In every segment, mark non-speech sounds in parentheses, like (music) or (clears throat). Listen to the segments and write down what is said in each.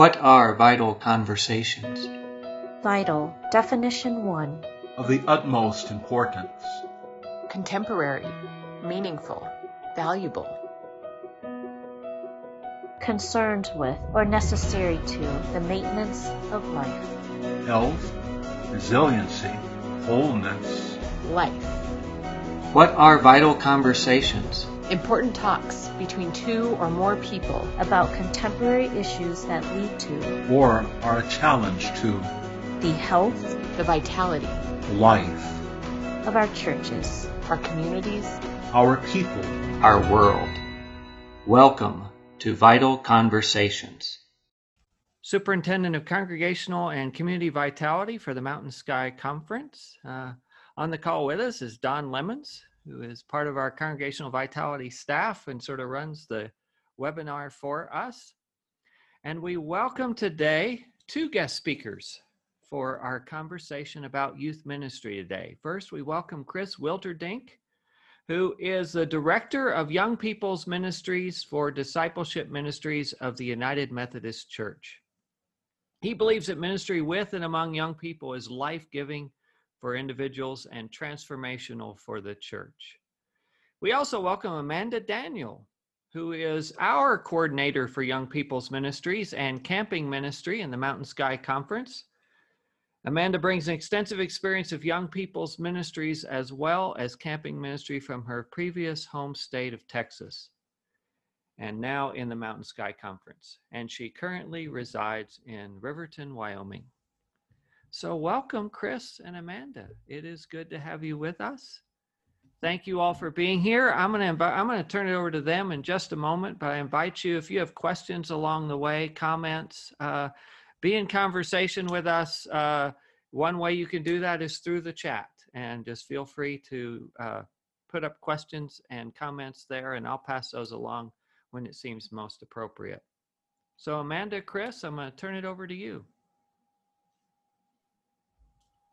What are vital conversations? Vital, definition 1. Of the utmost importance. Contemporary, meaningful, valuable. Concerned with or necessary to the maintenance of life. Health, resiliency, wholeness. Life. What are vital conversations? Important talks between two or more people about contemporary issues that lead to or are a challenge to the health, the vitality, life of our churches, our communities, our people, our world. Welcome to Vital Conversations. Superintendent of Congregational and Community Vitality for the Mountain Sky Conference. Uh, on the call with us is Don Lemons, who is part of our Congregational Vitality staff and sort of runs the webinar for us. And we welcome today two guest speakers for our conversation about youth ministry today. First, we welcome Chris Wilterdink, who is the Director of Young People's Ministries for Discipleship Ministries of the United Methodist Church. He believes that ministry with and among young people is life giving for individuals and transformational for the church. We also welcome Amanda Daniel, who is our coordinator for Young People's Ministries and Camping Ministry in the Mountain Sky Conference. Amanda brings an extensive experience of young people's ministries as well as camping ministry from her previous home state of Texas and now in the Mountain Sky Conference. And she currently resides in Riverton, Wyoming. So, welcome, Chris and Amanda. It is good to have you with us. Thank you all for being here. I'm going to I'm going to turn it over to them in just a moment, but I invite you if you have questions along the way, comments, uh, be in conversation with us. Uh, one way you can do that is through the chat, and just feel free to uh, put up questions and comments there, and I'll pass those along when it seems most appropriate. So, Amanda, Chris, I'm going to turn it over to you.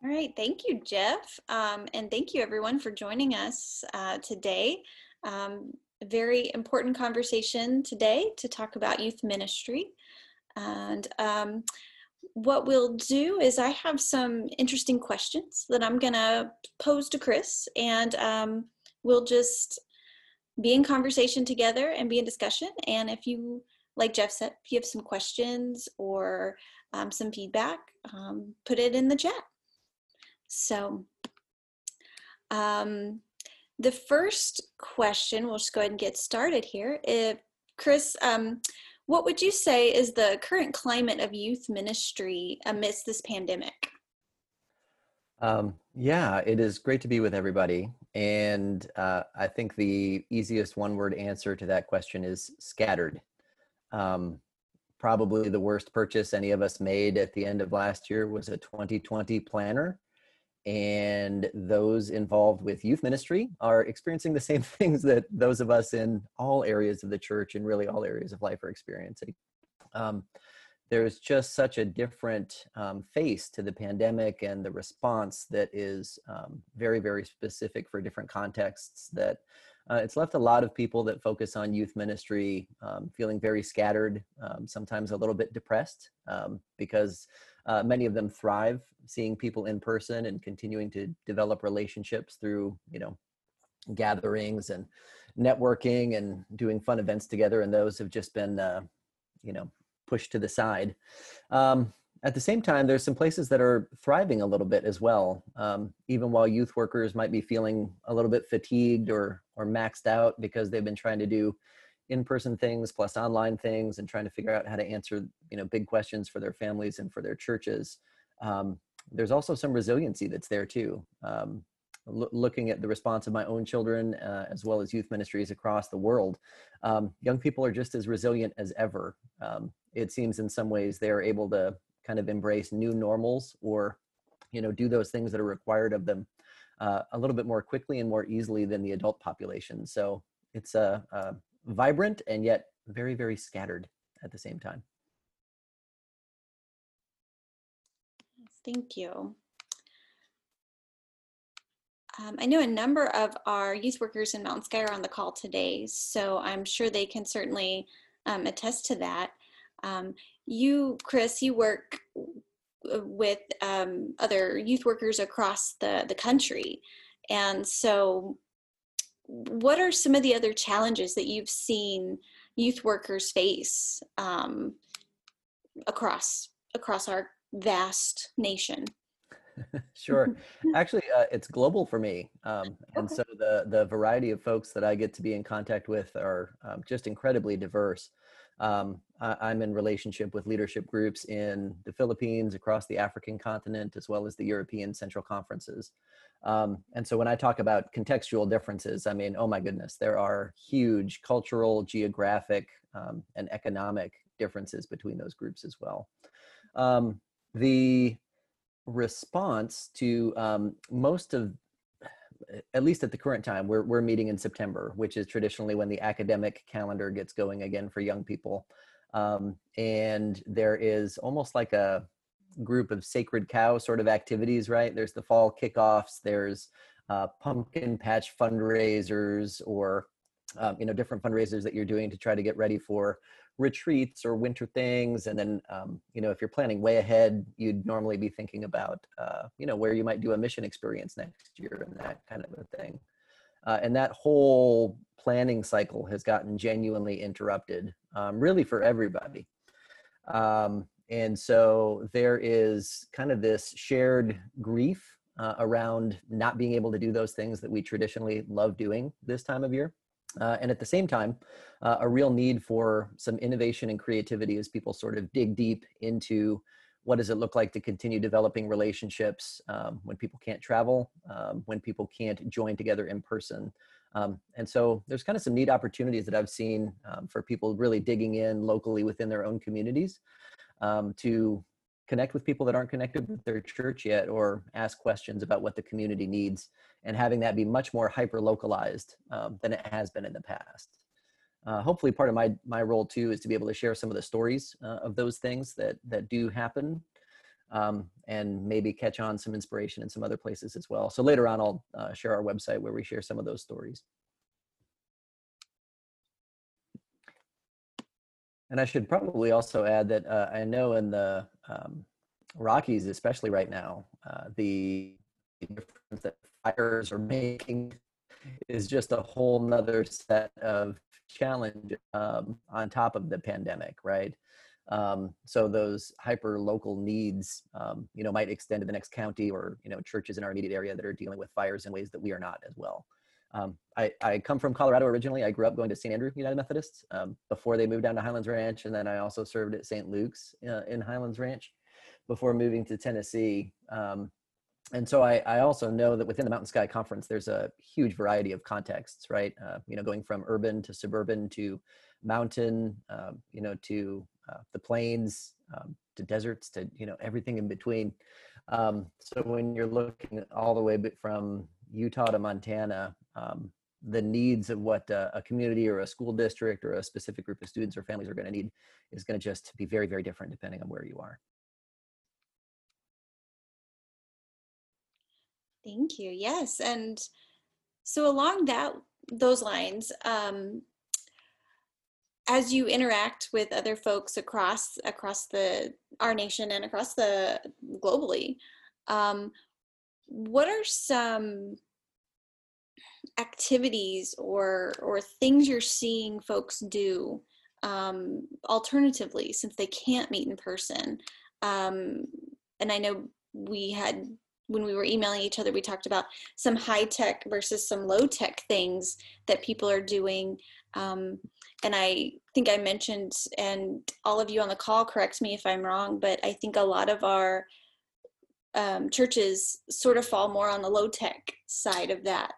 All right, thank you, Jeff. Um, and thank you, everyone, for joining us uh, today. Um, very important conversation today to talk about youth ministry. And um, what we'll do is, I have some interesting questions that I'm to pose to Chris, and um, we'll just be in conversation together and be in discussion. And if you, like Jeff said, if you have some questions or um, some feedback, um, put it in the chat. So um, the first question, we'll just go ahead and get started here. If Chris, um, what would you say is the current climate of youth ministry amidst this pandemic? Um, yeah, it is great to be with everybody. And uh, I think the easiest one word answer to that question is scattered. Um, probably the worst purchase any of us made at the end of last year was a 2020 planner and those involved with youth ministry are experiencing the same (laughs) things that those of us in all areas of the church and really all areas of life are experiencing. Um, there's just such a different um, face to the pandemic and the response that is um, very, very specific for different contexts that uh, it's left a lot of people that focus on youth ministry um, feeling very scattered, um, sometimes a little bit depressed um, because uh, many of them thrive seeing people in person and continuing to develop relationships through, you know, gatherings and networking and doing fun events together. And those have just been, uh, you know, pushed to the side. Um, at the same time, there's some places that are thriving a little bit as well. Um, even while youth workers might be feeling a little bit fatigued or or maxed out because they've been trying to do in-person things plus online things and trying to figure out how to answer you know big questions for their families and for their churches um, there's also some resiliency that's there too. Um, lo- looking at the response of my own children uh, as well as youth ministries across the world um, young people are just as resilient as ever. Um, it seems in some ways they're able to kind of embrace new normals or you know do those things that are required of them uh, a little bit more quickly and more easily than the adult population. So it's a, a vibrant and yet very, very scattered at the same time. Thank you. Um, I know a number of our youth workers in Mountain Sky are on the call today, so I'm sure they can certainly um, attest to that. Um, you, Chris, you work uh, with um, other youth workers across the, the country. And so, what are some of the other challenges that you've seen youth workers face um, across across our vast nation? (laughs) sure. (laughs) Actually, uh, it's global for me, um, and Okay. so the the variety of folks that I get to be in contact with are um, just incredibly diverse. Um, I, I'm in relationship with leadership groups in the Philippines, across the African continent, as well as the European Central Conferences. Um, and so when I talk about contextual differences, I mean, oh my goodness, there are huge cultural, geographic, um, and economic differences between those groups as well. Um, the response to um, most of at least at the current time we're, we're meeting in september which is traditionally when the academic calendar gets going again for young people. Um, and there is almost like a group of sacred cow sort of activities right? There's the fall kickoffs there's uh, pumpkin patch fundraisers or um, you know different fundraisers that you're doing to try to get ready for retreats or winter things and then um, you know if you're planning way ahead you'd normally be thinking about uh, you know where you might do a mission experience next year and that kind of a thing. Uh, and that whole planning cycle has gotten genuinely interrupted um, really for everybody. Um, and so there is kind of this shared grief uh, around not being able to do those things that we traditionally love doing this time of year uh, and at the same time, uh, a real need for some innovation and creativity as people sort of dig deep into what does it look like to continue developing relationships um, when people can't travel, um, when people can't join together in person. Um, and so there's kind of some neat opportunities that I've seen um, for people really digging in locally within their own communities um, to connect with people that aren't connected with their church yet or ask questions about what the community needs and having that be much more hyper localized um, than it has been in the past. Uh, hopefully, part of my my role too is to be able to share some of the stories uh, of those things that that do happen, um, and maybe catch on some inspiration in some other places as well. So later on, I'll uh, share our website where we share some of those stories. And I should probably also add that uh, I know in the um, Rockies, especially right now, uh, the difference that fires are making is just a whole nother set of challenge um, on top of the pandemic, right? Um, so those hyper local needs, um, you know, might extend to the next county or you know churches in our immediate area that are dealing with fires in ways that we are not as well. Um, I, I, come from Colorado originally. I grew up going to St. Andrew United Methodist um, before they moved down to Highlands Ranch, and then I also served at St. Luke's uh, in Highlands Ranch before moving to Tennessee. Um, and so I, I, also know that within the Mountain Sky Conference, there's a huge variety of contexts, right? Uh, you know, going from urban to suburban to mountain, uh, you know, to uh, the plains, um, to deserts, to you know everything in between. Um, so when you're looking all the way from Utah to Montana, um, the needs of what uh, a community or a school district or a specific group of students or families are going to need is going to just be very, very different depending on where you are. Thank you. Yes, and so along that those lines, um, as you interact with other folks across across the our nation and across the globally, um, what are some activities or or things you're seeing folks do um, alternatively since they can't meet in person? Um, and I know we had when we were emailing each other, we talked about some high tech versus some low tech things that people are doing. Um, and I think I mentioned, and all of you on the call, correct me if I'm wrong, but I think a lot of our um, churches sort of fall more on the low tech side of that.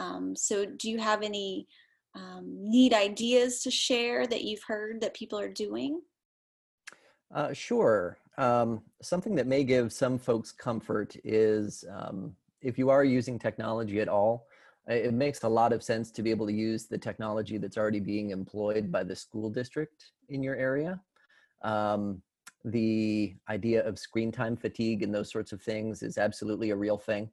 Um, so, do you have any um, neat ideas to share that you've heard that people are doing? Uh, sure. Um, something that may give some folks comfort is um, if you are using technology at all, it makes a lot of sense to be able to use the technology that's already being employed by the school district in your area. Um, the idea of screen time fatigue and those sorts of things is absolutely a real thing.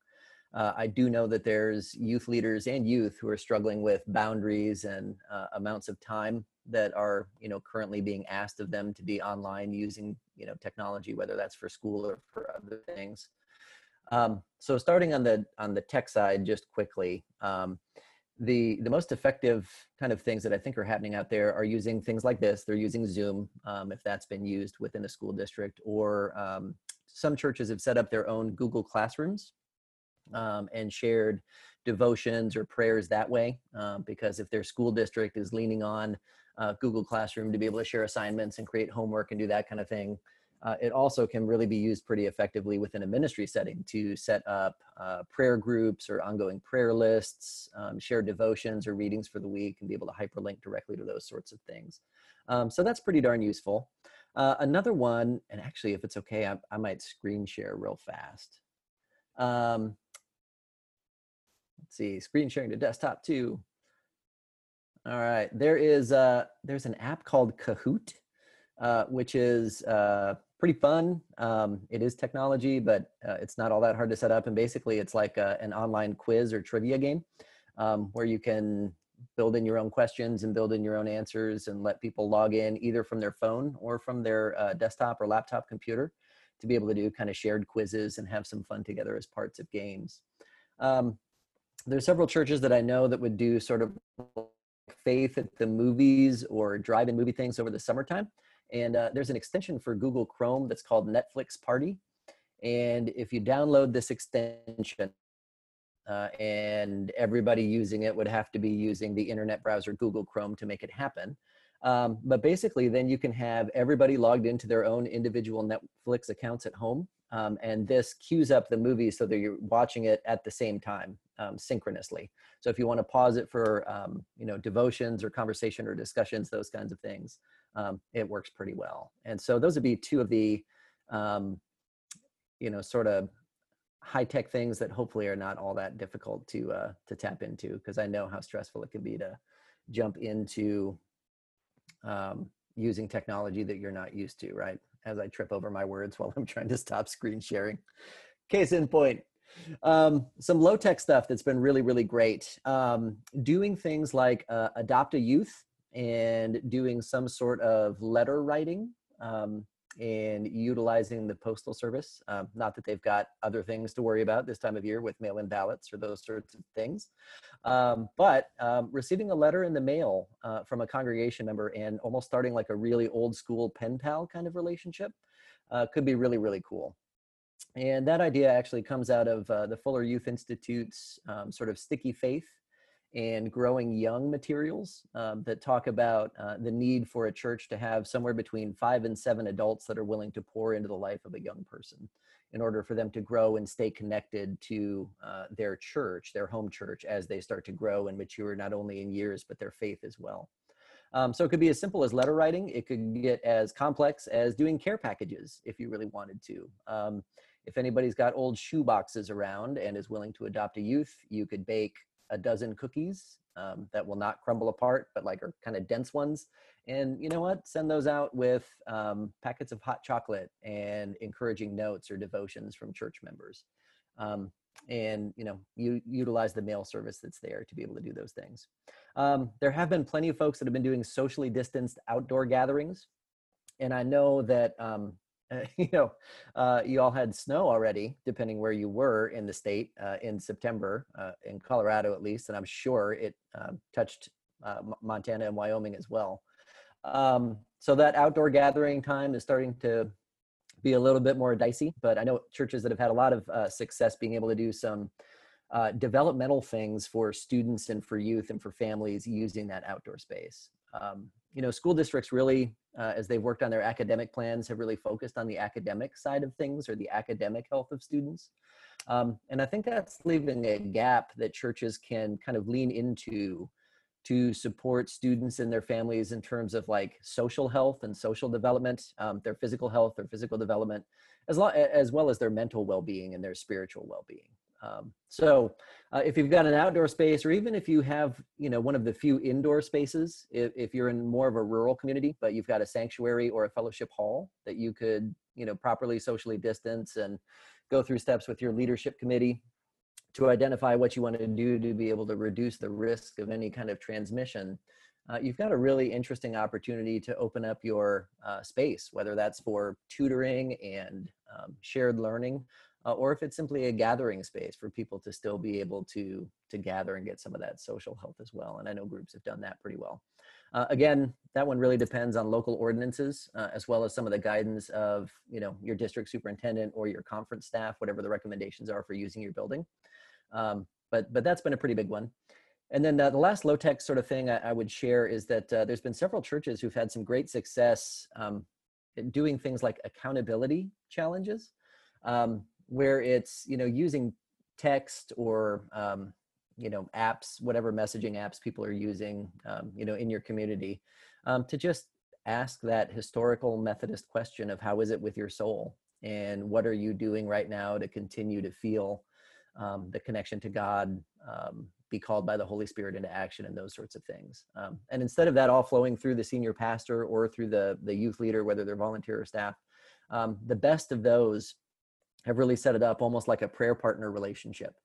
Uh, I do know that there's youth leaders and youth who are struggling with boundaries and uh, amounts of time that are, you know, currently being asked of them to be online using, you know, technology, whether that's for school or for other things. Um, so starting on the on the tech side, just quickly, um, the the most effective kind of things that I think are happening out there are using things like this. They're using Zoom, um, if that's been used within a school district, or um, some churches have set up their own Google Classrooms um, and shared devotions or prayers that way. Um, because if their school district is leaning on uh, Google Classroom to be able to share assignments and create homework and do that kind of thing, uh, it also can really be used pretty effectively within a ministry setting to set up uh, prayer groups or ongoing prayer lists, um, share devotions or readings for the week, and be able to hyperlink directly to those sorts of things. Um, so that's pretty darn useful. Uh, another one, and actually, if it's okay, I, I might screen share real fast. Um, let's see, screen sharing to desktop too. All right, there is uh, there's an app called Kahoot, uh, which is uh, pretty fun. Um, it is technology, but uh, it's not all that hard to set up. And basically, it's like a, an online quiz or trivia game um, where you can build in your own questions and build in your own answers and let people log in either from their phone or from their uh, desktop or laptop computer to be able to do kind of shared quizzes and have some fun together as parts of games. Um, there's several churches that I know that would do sort of faith at the movies or drive-in movie things over the summertime. And uh, there's an extension for Google Chrome that's called Netflix Party. And if you download this extension, uh, and everybody using it would have to be using the internet browser Google Chrome to make it happen. Um, but basically, then you can have everybody logged into their own individual Netflix accounts at home. Um, and this queues up the movie so that you're watching it at the same time, um, synchronously. So if you want to pause it for, um, you know, devotions or conversation or discussions, those kinds of things, um, it works pretty well. And so those would be two of the, um, you know, sort of high tech things that hopefully are not all that difficult to uh, to tap into because I know how stressful it can be to jump into um, using technology that you're not used to. Right? As I trip over my words (laughs) while I'm trying to stop screen sharing. Case in point. Um, some low tech stuff that's been really really great. Um, doing things like uh, adopt a youth and doing some sort of letter writing. Um, and utilizing the postal service. Um, not that they've got other things to worry about this time of year with mail-in ballots or those sorts of things, um, but um, receiving a letter in the mail uh, from a congregation member and almost starting like a really old school pen pal kind of relationship uh, could be really really cool. And that idea actually comes out of uh, the Fuller Youth Institute's um, sort of sticky faith and growing young materials um, that talk about uh, the need for a church to have somewhere between five and seven adults that are willing to pour into the life of a young person in order for them to grow and stay connected to uh, their church, their home church, as they start to grow and mature not only in years but their faith as well. Um, so it could be as simple as letter writing. It could get as complex as doing care packages if you really wanted to. Um, if anybody's got old shoe boxes around and is willing to adopt a youth, you could bake a dozen cookies um, that will not crumble apart, but like are kind of dense ones. And you know what? Send those out with um, packets of hot chocolate and encouraging notes or devotions from church members. Um, and you know, you utilize the mail service that's there to be able to do those things. Um, there have been plenty of folks that have been doing socially distanced outdoor gatherings, and I know that um, uh, (laughs) you know, uh, you all had snow already, depending where you were in the state uh, in September, uh, in Colorado at least, and I'm sure it um, touched uh, Montana and Wyoming as well. Um, so that outdoor gathering time is starting to be a little bit more dicey, but I know churches that have had a lot of uh, success being able to do some developmental things for students and for youth and for families using that outdoor space. Um, you know, school districts really, uh, as they've worked on their academic plans, have really focused on the academic side of things or the academic health of students. Um, and I think that's leaving a gap that churches can kind of lean into to support students and their families in terms of like social health and social development, um, their physical health, their physical development, as, lo- as well as their mental well-being and their spiritual well-being. Um, so uh, if you've got an outdoor space, or even if you have, you know, one of the few indoor spaces, if, if you're in more of a rural community, but you've got a sanctuary or a fellowship hall that you could, you know, properly socially distance and go through steps with your leadership committee to identify what you want to do to be able to reduce the risk of any kind of transmission, uh, you've got a really interesting opportunity to open up your uh, space, whether that's for tutoring and um, shared learning, uh, or if it's simply a gathering space for people to still be able to to gather and get some of that social health as well. And I know groups have done that pretty well. Uh, again, that one really depends on local ordinances uh, as well as some of the guidance of you know your district superintendent or your conference staff, whatever the recommendations are for using your building. Um, but but that's been a pretty big one. And then uh, the last low tech sort of thing I, I would share is that uh, there's been several churches who've had some great success um, doing things like accountability challenges, um, where it's you know using text or um, you know apps, whatever messaging apps people are using, um, you know in your community, um, to just ask that historical Methodist question of how is it with your soul and what are you doing right now to continue to feel um, the connection to God, um, be called by the Holy Spirit into action, and those sorts of things. Um, and instead of that all flowing through the senior pastor or through the the youth leader, whether they're volunteer or staff, um, the best of those have really set it up almost like a prayer partner relationship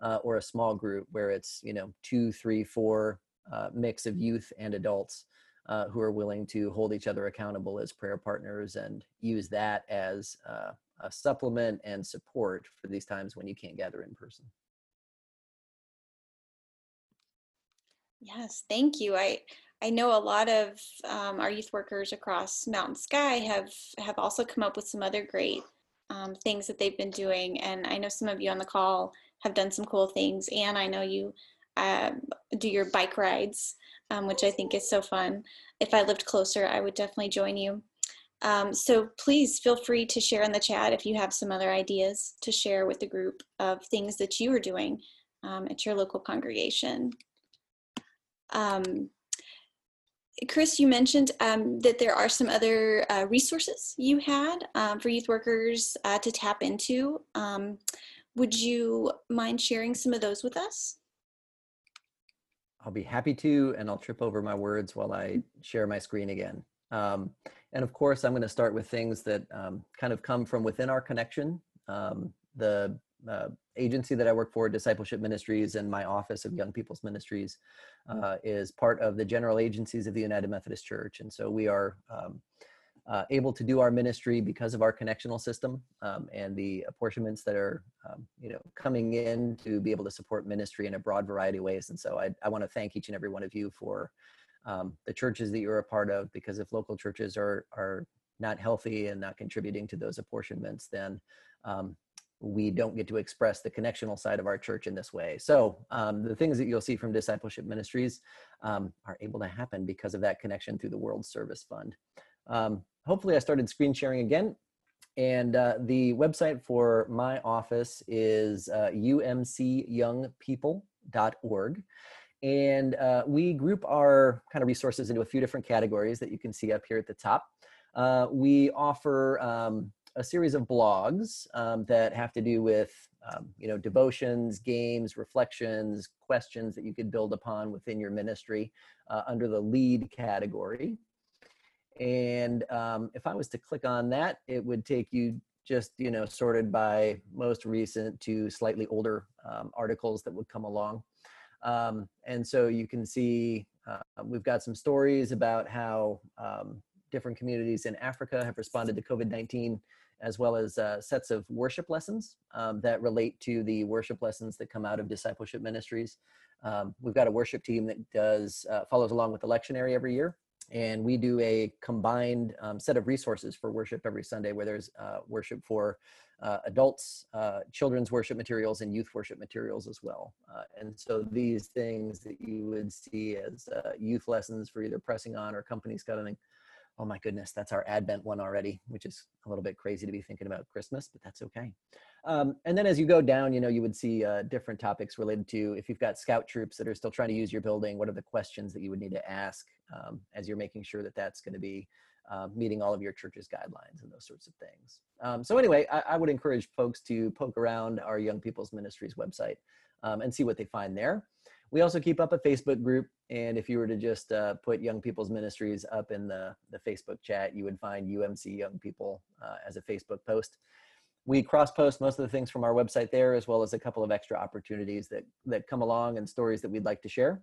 uh, or a small group where it's you know two, three, four uh, mix of youth and adults. Uh, who are willing to hold each other accountable as prayer partners and use that as uh, a supplement and support for these times when you can't gather in person. Yes, thank you. I I know a lot of um, our youth workers across Mountain Sky have have also come up with some other great um, things that they've been doing, and I know some of you on the call have done some cool things. And I know you uh, do your bike rides, um, which I think is so fun. If I lived closer, I would definitely join you. Um, so please feel free to share in the chat if you have some other ideas to share with the group of things that you are doing um, at your local congregation. Um, Chris, you mentioned um, that there are some other uh, resources you had um, for youth workers uh, to tap into. Um, would you mind sharing some of those with us? I'll be happy to, and I'll trip over my words while I share my screen again. Um, and of course, I'm going to start with things that um, kind of come from within our connection. Um, the uh, agency that I work for, Discipleship Ministries, and my office of Young People's Ministries uh, is part of the general agencies of the United Methodist Church. And so we are um, uh, able to do our ministry because of our connectional system um, and the apportionments that are, um, you know, coming in to be able to support ministry in a broad variety of ways. And so I, I want to thank each and every one of you for um, the churches that you're a part of, because if local churches are are not healthy and not contributing to those apportionments, then um, we don't get to express the connectional side of our church in this way. So um, the things that you'll see from discipleship ministries um, are able to happen because of that connection through the World Service Fund. Um, hopefully, I started screen sharing again. And uh, the website for my office is uh, umcyoungpeople.org. And uh, we group our kind of resources into a few different categories that you can see up here at the top. Uh, we offer um, a series of blogs um, that have to do with um, you know devotions, games, reflections, questions that you could build upon within your ministry uh, under the lead category. And um, if I was to click on that, it would take you just you know sorted by most recent to slightly older um, articles that would come along. Um, and so you can see uh, we've got some stories about how um, different communities in Africa have responded to COVID 19, as well as uh, sets of worship lessons um, that relate to the worship lessons that come out of discipleship ministries. Um, we've got a worship team that does uh, follows along with the lectionary every year, and we do a combined um, set of resources for worship every Sunday, where there's uh, worship for uh, adults, uh, children's worship materials, and youth worship materials as well. Uh, and so these things that you would see as youth lessons for either pressing on or companies coming. Oh my goodness, that's our Advent one already, which is a little bit crazy to be thinking about Christmas, but that's okay. Um, and then as you go down, you know, you would see uh, different topics related to if you've got scout troops that are still trying to use your building, what are the questions that you would need to ask um, as you're making sure that that's going to be uh, meeting all of your church's guidelines and those sorts of things. Um, so anyway, I, I, would encourage folks to poke around our Young People's Ministries website um, and see what they find there. We also keep up a Facebook group, and if you were to just uh, put Young People's Ministries up in the, the Facebook chat, you would find UMC Young People uh, as a Facebook post. we cross post most of the things from our website there, as well as a couple of extra opportunities that, that come along and stories that we'd like to share.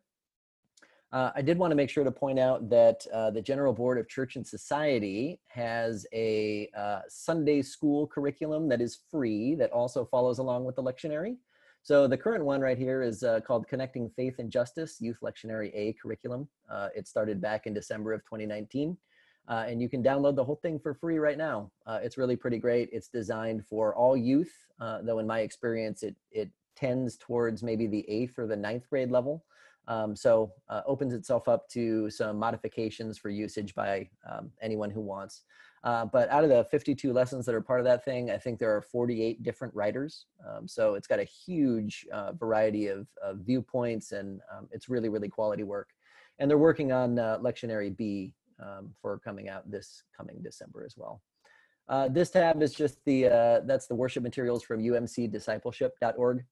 Uh, I did want to make sure to point out that uh, the General Board of Church and Society has a uh, Sunday school curriculum that is free that also follows along with the lectionary. So the current one right here is uh, called Connecting Faith and Justice Youth Lectionary A curriculum. Uh, it started back in December of 2019. Uh, and you can download the whole thing for free right now. it's really pretty great. It's designed for all youth, though in my experience, it, it tends towards maybe the eighth or the ninth grade level. Um, so uh, opens itself up to some modifications for usage by um, anyone who wants. Uh, but out of the 52 lessons that are part of that thing, I think there are 48 different writers. Um, so it's got a huge uh, variety of, of, viewpoints and um, it's really, really quality work. And they're working on uh, Lectionary B um, for coming out this coming December as well. Uh, this tab is just the, uh, that's the worship materials from umcdiscipleship.org.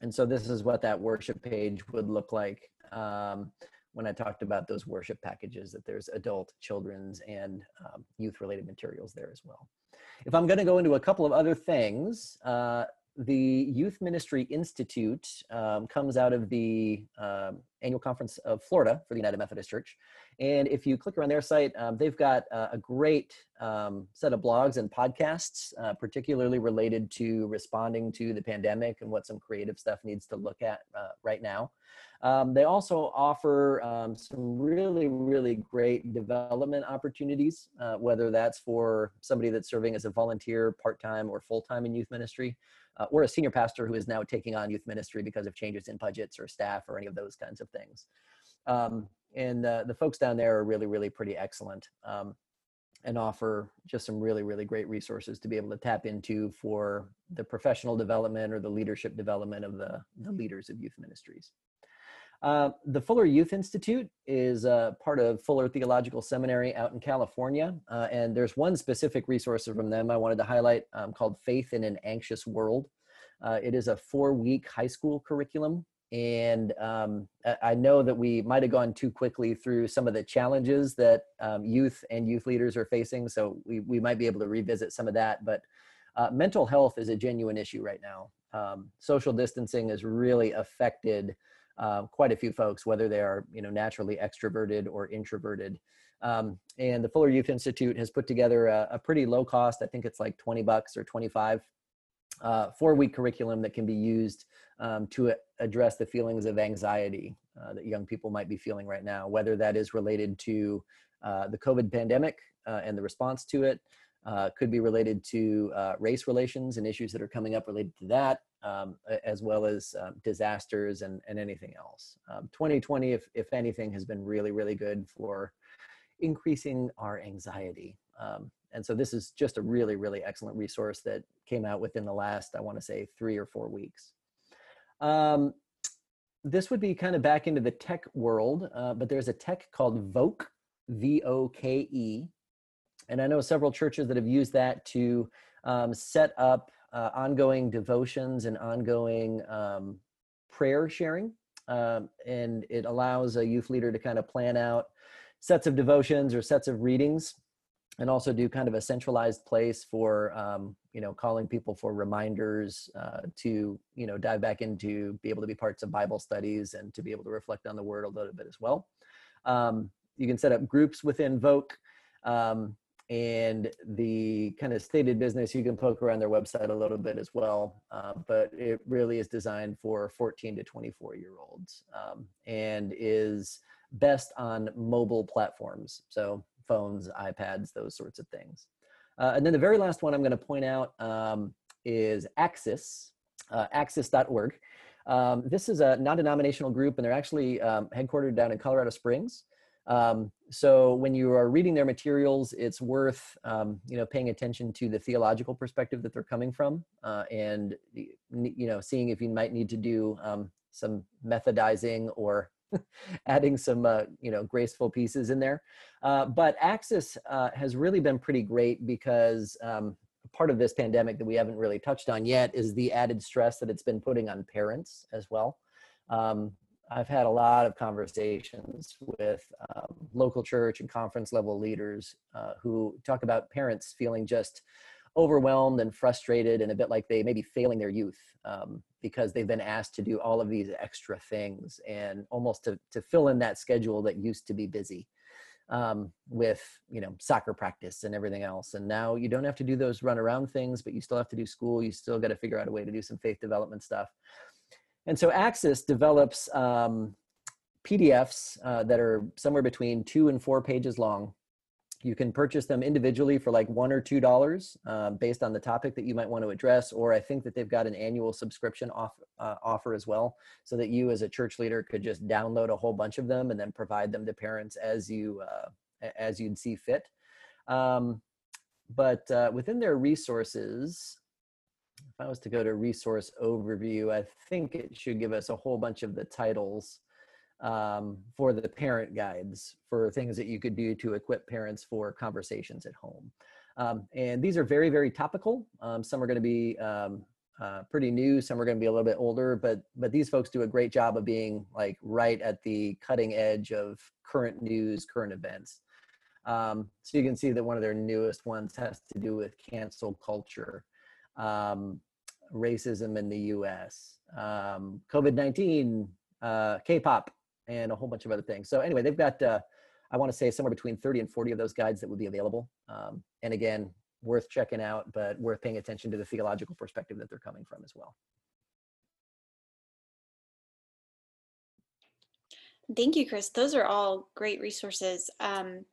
And so this is what that worship page would look like um, when I talked about those worship packages, that there's adult, children's, and um, youth related materials there as well. If I'm going to go into a couple of other things, uh, the Youth Ministry Institute um, comes out of the um, annual conference of Florida for the United Methodist Church. And if you click around their site, um, they've got uh, a great um, set of blogs and podcasts, uh, particularly related to responding to the pandemic and what some creative stuff needs to look at uh, right now. Um, they also offer um, some really, really great development opportunities, uh, whether that's for somebody that's serving as a volunteer, part time, or full time in youth ministry uh, or a senior pastor who is now taking on youth ministry because of changes in budgets or staff or any of those kinds of things. Um, and uh, the folks down there are really, really pretty excellent um, and offer just some really, really great resources to be able to tap into for the professional development or the leadership development of the, the leaders of youth ministries. Uh, the Fuller Youth Institute is uh, part of Fuller Theological Seminary out in California. Uh, and there's one specific resource from them I wanted to highlight um, called Faith in an Anxious World. Uh, it is a four week high school curriculum. And um, I know that we might have gone too quickly through some of the challenges that um, youth and youth leaders are facing. So we, we might be able to revisit some of that. But mental health is a genuine issue right now. Um, social distancing has really affected uh, quite a few folks, whether they are you know naturally extroverted or introverted. Um, and the Fuller Youth Institute has put together a, a, pretty low cost, I think it's like 20 bucks or 25, uh, four week curriculum that can be used um, to address the feelings of anxiety uh, that young people might be feeling right now, whether that is related to uh, the COVID pandemic uh, and the response to it, uh, could be related to uh, race relations and issues that are coming up related to that, um, as well as um, disasters and, and anything else. Um, 2020, if, if anything, has been really, really good for increasing our anxiety. Um, and so this is just a really, really excellent resource that came out within the last, I want to say, three or four weeks. Um, this would be kind of back into the tech world, uh, but there's a tech called Voke, V O K E. And I know several churches that have used that to um, set up uh, ongoing devotions and ongoing um, prayer sharing. Um, and it allows a youth leader to kind of plan out sets of devotions or sets of readings and also do kind of a centralized place for um, you know calling people for reminders uh, to you know dive back into be able to be parts of bible studies and to be able to reflect on the word a little bit as well um, you can set up groups within voke um, and the kind of stated business you can poke around their website a little bit as well uh, but it really is designed for 14 to 24 year olds um, and is best on mobile platforms so phones ipads those sorts of things. Uh, and then the very last one i'm going to point out um, is axis uh, axis.org um, this is a non-denominational group and they're actually um, headquartered down in colorado springs um, so when you are reading their materials, it's worth um, you know paying attention to the theological perspective that they're coming from, uh, and you know seeing if you might need to do um, some methodizing or (laughs) adding some uh, you know graceful pieces in there. Uh, but Axis uh, has really been pretty great because um, part of this pandemic that we haven't really touched on yet is the added stress that it's been putting on parents as well. Um, I've had a lot of conversations with um, local church and conference level leaders uh, who talk about parents feeling just overwhelmed and frustrated and a bit like they may be failing their youth um, because they've been asked to do all of these extra things and almost to, to fill in that schedule that used to be busy um, with you know soccer practice and everything else. And now you don't have to do those run around things but you still have to do school. You still got to figure out a way to do some faith development stuff and so axis develops um, pdfs uh, that are somewhere between two and four pages long. You can purchase them individually for like one or two dollars uh, based on the topic that you might want to address or i think that they've got an annual subscription off, uh, offer as well so that you as a church leader could just download a whole bunch of them and then provide them to parents as you uh, as you'd see fit. Um, but uh, within their resources if i was to go to resource overview i think it should give us a whole bunch of the titles um, for the parent guides for things that you could do to equip parents for conversations at home. Um, and these are very, very topical. Um, some are going to be um, uh, pretty new, some are going to be a little bit older, but but these folks do a great job of being like right at the cutting edge of current news, current events. Um, so you can see that one of their newest ones has to do with cancel culture, um, racism in the U.S., um, COVID nineteen, uh, K-pop, and a whole bunch of other things. So anyway, they've got, uh, I want to say somewhere between 30 and 40 of those guides that would be available. Um, and again, worth checking out, but worth paying attention to the theological perspective that they're coming from as well. Thank you, Chris. Those are all great resources. Um,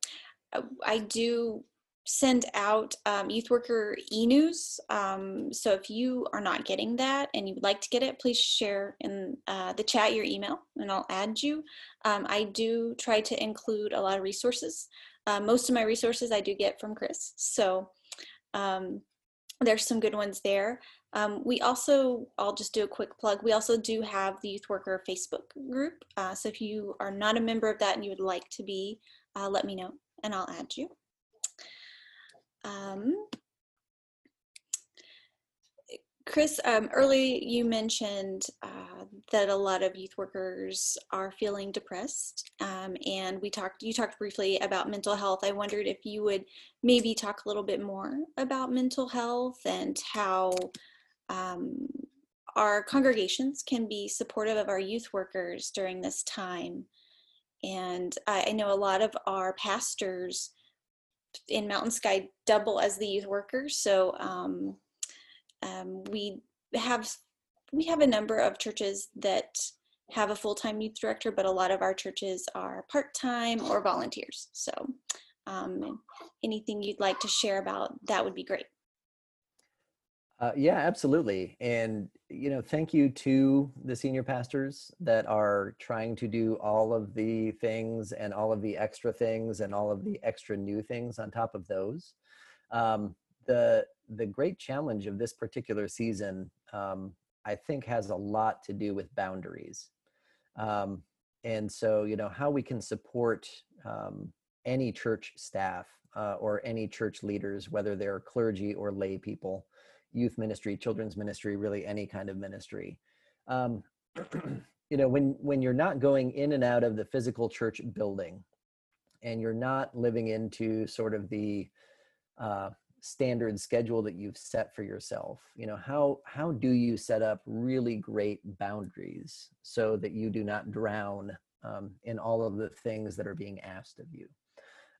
I do send out um, youth worker e-news. Um, so if you are not getting that and you would like to get it, please share in uh, the chat your email and I'll add you. Um, I do try to include a lot of resources. Uh, most of my resources I do get from Chris. So um, there's some good ones there. Um, we also, I'll just do a quick plug, we also do have the Youth Worker Facebook group. Uh, so if you are not a member of that and you would like to be, uh, let me know and I'll add you. Um, Chris, um, early you mentioned uh, that a lot of youth workers are feeling depressed, um, and we talked. You talked briefly about mental health. I wondered if you would maybe talk a little bit more about mental health and how um, our congregations can be supportive of our youth workers during this time. And I, I know a lot of our pastors in Mountain Sky double as the youth workers. So um, um, we have we have a number of churches that have a full-time youth director, but a lot of our churches are part-time or volunteers. So um, anything you'd like to share about that would be great. Uh, yeah, absolutely. And, you know, thank you to the senior pastors that are trying to do all of the things and all of the extra things and all of the extra new things on top of those. Um, the, the great challenge of this particular season, um, I think, has a lot to do with boundaries. Um, and so, you know, how we can support um, any church staff uh, or any church leaders, whether they're clergy or lay people youth ministry, children's ministry, really any kind of ministry. Um, (clears throat) you know, when when you're not going in and out of the physical church building, and you're not living into sort of the uh, standard schedule that you've set for yourself, you know, how how do you set up really great boundaries so that you do not drown um, in all of the things that are being asked of you?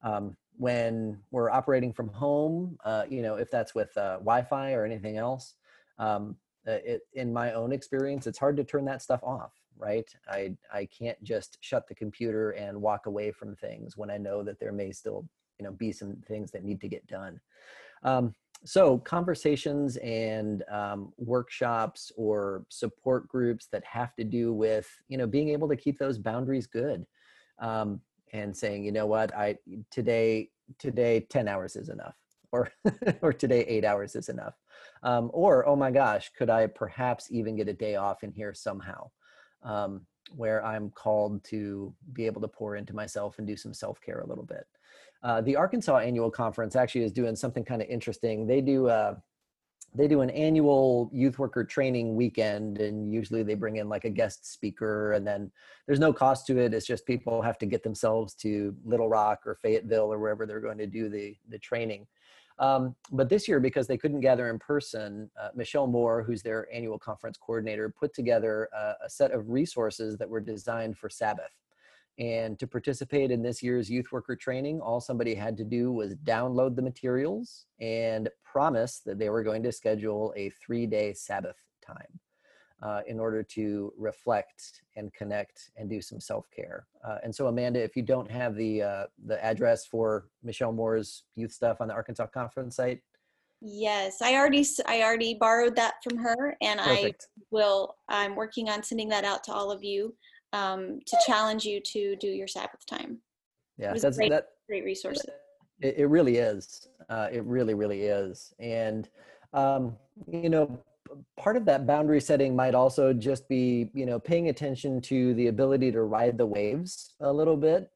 Um, when we're operating from home, uh, you know, if that's with uh, Wi-Fi or anything else, um, uh, it, in my own experience, it's hard to turn that stuff off, right? I I can't just shut the computer and walk away from things when I know that there may still, you know, be some things that need to get done. Um, so conversations and um, workshops or support groups that have to do with, you know, being able to keep those boundaries good. Um, and saying, you know what, I today today 10 hours is enough or (laughs) or today 8 hours is enough. Um, or oh my gosh, could I perhaps even get a day off in here somehow? Um, where I'm called to be able to pour into myself and do some self-care a little bit. Uh, the Arkansas Annual Conference actually is doing something kind of interesting. They do uh, they do an annual youth worker training weekend and usually they bring in like a guest speaker and then there's no cost to it it's just people have to get themselves to little rock or fayetteville or wherever they're going to do the the training Um, but this year, because they couldn't gather in person, uh, Michelle Moore, who's their annual conference coordinator, put together a, a set of resources that were designed for Sabbath. And to participate in this year's youth worker training, all somebody had to do was download the materials and promise that they were going to schedule a three day Sabbath time uh, in order to reflect and connect and do some self care. Uh, and so, Amanda, if you don't have the uh, the address for Michelle Moore's youth stuff on the Arkansas Conference site, Yes, I already I already borrowed that from her, and perfect. I will. I'm working on sending that out to all of you um, to challenge you to do your Sabbath time. Yeah, that's great. that. Great resources. It, it really is. Uh, it really, really is. And um, you know, part of that boundary setting might also just be you know paying attention to the ability to ride the waves a little bit.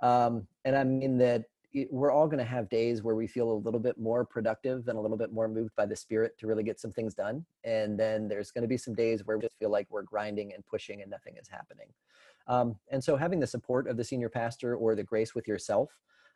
Um, and I mean that it- we're all going to have days where we feel a little bit more productive and a little bit more moved by the spirit to really get some things done. And then there's going to be some days where we just feel like we're grinding and pushing and nothing is happening. Um, and so having the support of the senior pastor or the grace with yourself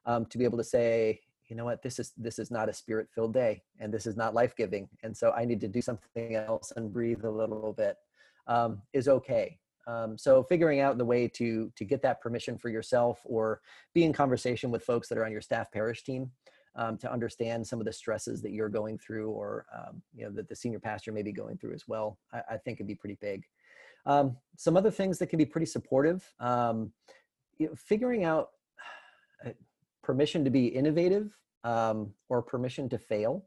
um, to be able to say, you know what, this is this is not a spirit filled day, and this is not life giving, and so I need to do something else and breathe a little bit um, is okay. Um, so figuring out the way to to get that permission for yourself, or be in conversation with folks that are on your staff parish team um, to understand some of the stresses that you're going through, or um, you know that the senior pastor may be going through as well. I, I think it'd be pretty big. Um, some other things that can be pretty supportive. Um, you know, figuring out uh, permission to be innovative um, or permission to fail.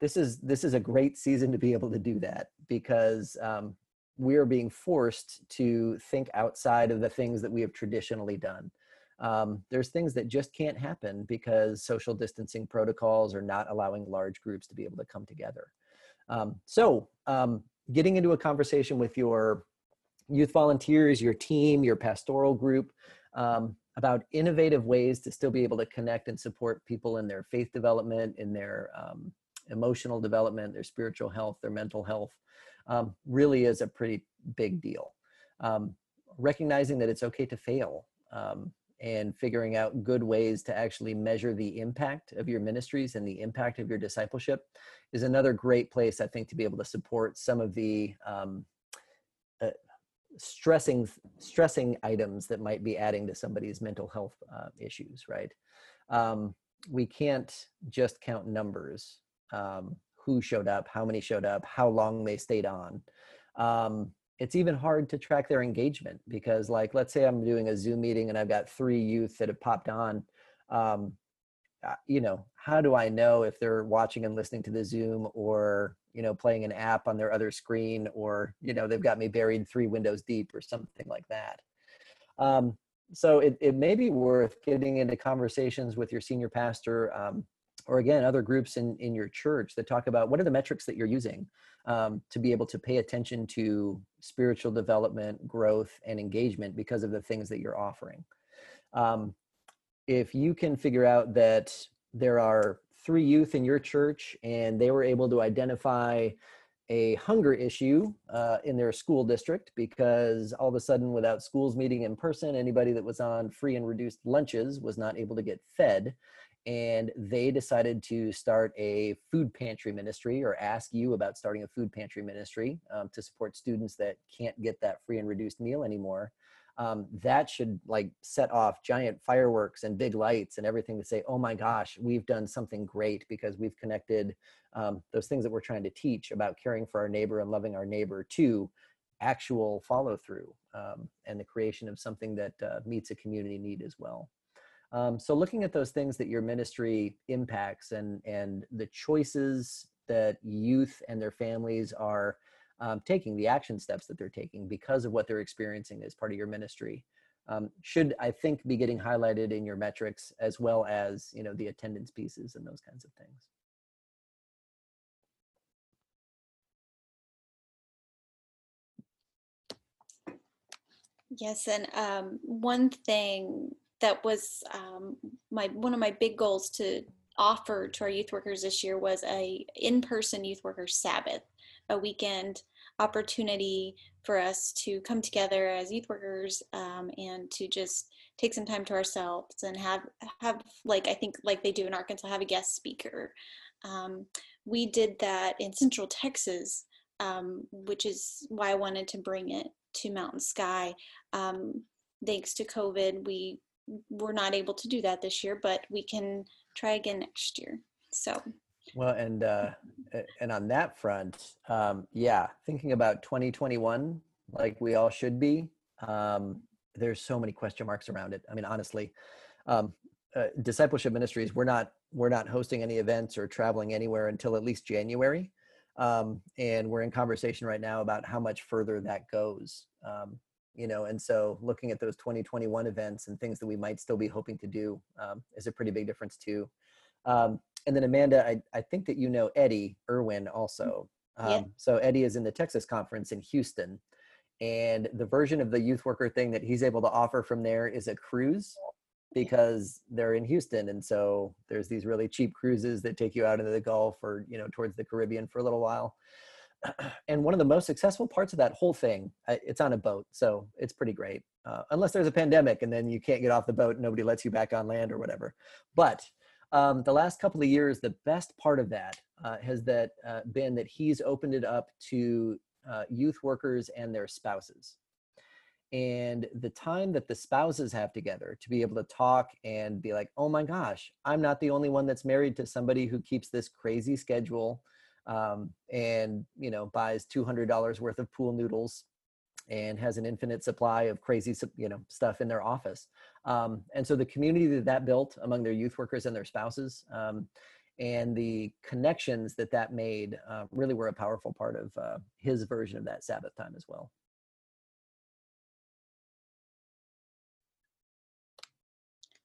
This is this is a great season to be able to do that because um, we are being forced to think outside of the things that we have traditionally done. Um, there's things that just can't happen because social distancing protocols are not allowing large groups to be able to come together. Um, so, um, getting into a conversation with your youth volunteers, your team, your pastoral group um, about innovative ways to still be able to connect and support people in their faith development, in their um, emotional development, their spiritual health, their mental health, um, really is a pretty big deal. Um, recognizing that it's okay to fail um, and figuring out good ways to actually measure the impact of your ministries and the impact of your discipleship is another great place, I think, to be able to support some of the um, uh, stressing stressing items that might be adding to somebody's mental health uh, issues. Right? Um, we can't just count numbers. Um, who showed up, how many showed up, how long they stayed on. Um, it's even hard to track their engagement because, like, let's say I'm doing a Zoom meeting and I've got three youth that have popped on. Um, uh, you know, how do I know if they're watching and listening to the Zoom or, you know, playing an app on their other screen or, you know, they've got me buried three windows deep or something like that. Um, so it, it may be worth getting into conversations with your senior pastor um, or again, other groups in, in your church that talk about what are the metrics that you're using um, to be able to pay attention to spiritual development, growth, and engagement because of the things that you're offering. Um, if you can figure out that there are three youth in your church and they were able to identify a hunger issue uh, in their school district because all of a sudden without schools meeting in person anybody that was on free and reduced lunches was not able to get fed and they decided to start a food pantry ministry or ask you about starting a food pantry ministry um, to support students that can't get that free and reduced meal anymore. Um, that should like set off giant fireworks and big lights and everything to say oh my gosh we've done something great because we've connected um, those things that we're trying to teach about caring for our neighbor and loving our neighbor to actual follow through um, and the creation of something that uh, meets a community need as well um, so looking at those things that your ministry impacts and and the choices that youth and their families are um, taking, the action steps that they're taking because of what they're experiencing as part of your ministry, um, should I think be getting highlighted in your metrics as well as you know the attendance pieces and those kinds of things. Yes, and um, one thing that was um, my one of my big goals to offer to our youth workers this year was a in-person youth workers Sabbath, a weekend opportunity for us to come together as youth workers um, and to just take some time to ourselves and have have like I think like they do in Arkansas have a guest speaker. Um, we did that in Central Texas, um, which is why I wanted to bring it to Mountain Sky. Um, thanks to COVID, we were not able to do that this year, but we can try again next year. So. Well, and uh, and on that front, um, yeah, thinking about 2021, like we all should be. Um, there's so many question marks around it. I mean, honestly, um, uh, discipleship ministries, we're not we're not hosting any events or traveling anywhere until at least January, um, and we're in conversation right now about how much further that goes. Um, you know, and so looking at those 2021 events and things that we might still be hoping to do um, is a pretty big difference too. Um, and then Amanda, I, I think that you know Eddie Irwin also. Yeah. Um, so Eddie is in the Texas conference in Houston, and the version of the youth worker thing that he's able to offer from there is a cruise because they're in Houston, and so there's these really cheap cruises that take you out into the Gulf or you know towards the Caribbean for a little while. (clears throat) And one of the most successful parts of that whole thing, uh, it's on a boat, so it's pretty great. Uh, unless there's a pandemic and then you can't get off the boat, and nobody lets you back on land or whatever. But um, the last couple of years, the best part of that uh, has that uh, been that he's opened it up to uh, youth workers and their spouses. And the time that the spouses have together to be able to talk and be like, oh my gosh, I'm not the only one that's married to somebody who keeps this crazy schedule um, and, you know, buys $200 worth of pool noodles and has an infinite supply of crazy, you know, stuff in their office. Um, and so the community that that built among their youth workers and their spouses um, and the connections that that made uh, really were a powerful part of uh, his version of that Sabbath time as well.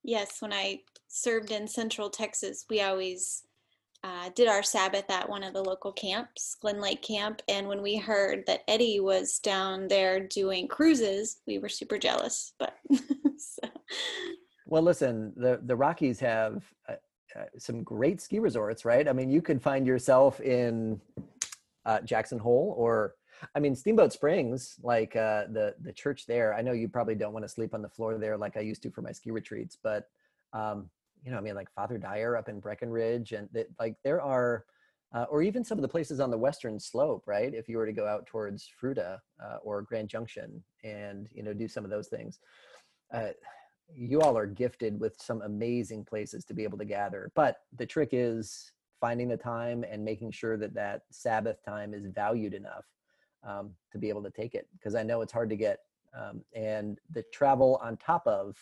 Yes, when I served in Central Texas, we always uh, did our Sabbath at one of the local camps, Glen Lake Camp. And when we heard that Eddie was down there doing cruises, we were super jealous. But (laughs) so. well, listen, the the Rockies have uh, uh, some great ski resorts, right? I mean, you could find yourself in uh, Jackson Hole or I mean, Steamboat Springs, like uh, the the church there. I know you probably don't want to sleep on the floor there like I used to for my ski retreats, but um, you know, I mean, like Father Dyer up in Breckenridge, and that, like there are, uh, or even some of the places on the western slope, right? If you were to go out towards Fruita uh, or Grand Junction, and you know, do some of those things. Uh, you all are gifted with some amazing places to be able to gather, but the trick is finding the time and making sure that that Sabbath time is valued enough um, to be able to take it because I know it's hard to get. Um, and the travel on top of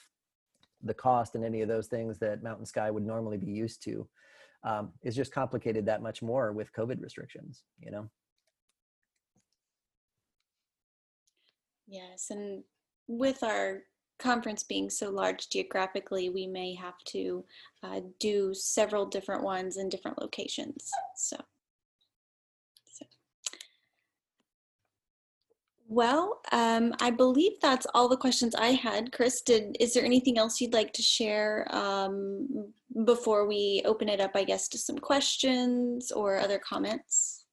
the cost and any of those things that Mountain Sky would normally be used to um, is just complicated that much more with COVID restrictions, you know? Yes, and with our conference being so large geographically, we may have to uh, do several different ones in different locations. So. Well, um, I believe that's all the questions I had. Chris, did is there anything else you'd like to share um, before we open it up? I guess to some questions or other comments.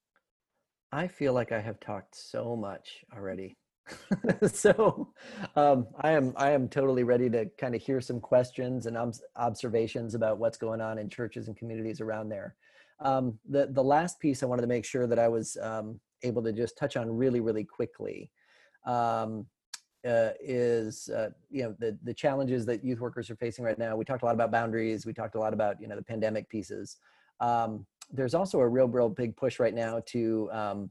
I feel like I have talked so much already, (laughs) so um, I am I am totally ready to kind of hear some questions and observations about what's going on in churches and communities around there. Um, the the last piece I wanted to make sure that I was um, able to just touch on really, really quickly um, uh, is uh, you know the the challenges that youth workers are facing right now. We talked a lot about boundaries. We talked a lot about you know the pandemic pieces. Um, there's also a real, real big push right now to um,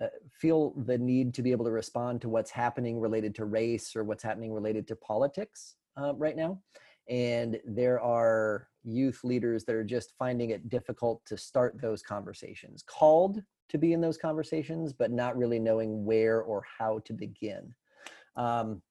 uh, feel the need to be able to respond to what's happening related to race or what's happening related to politics uh, right now. And there are youth leaders that are just finding it difficult to start those conversations. Called to be in those conversations, but not really knowing where or how to begin. Um,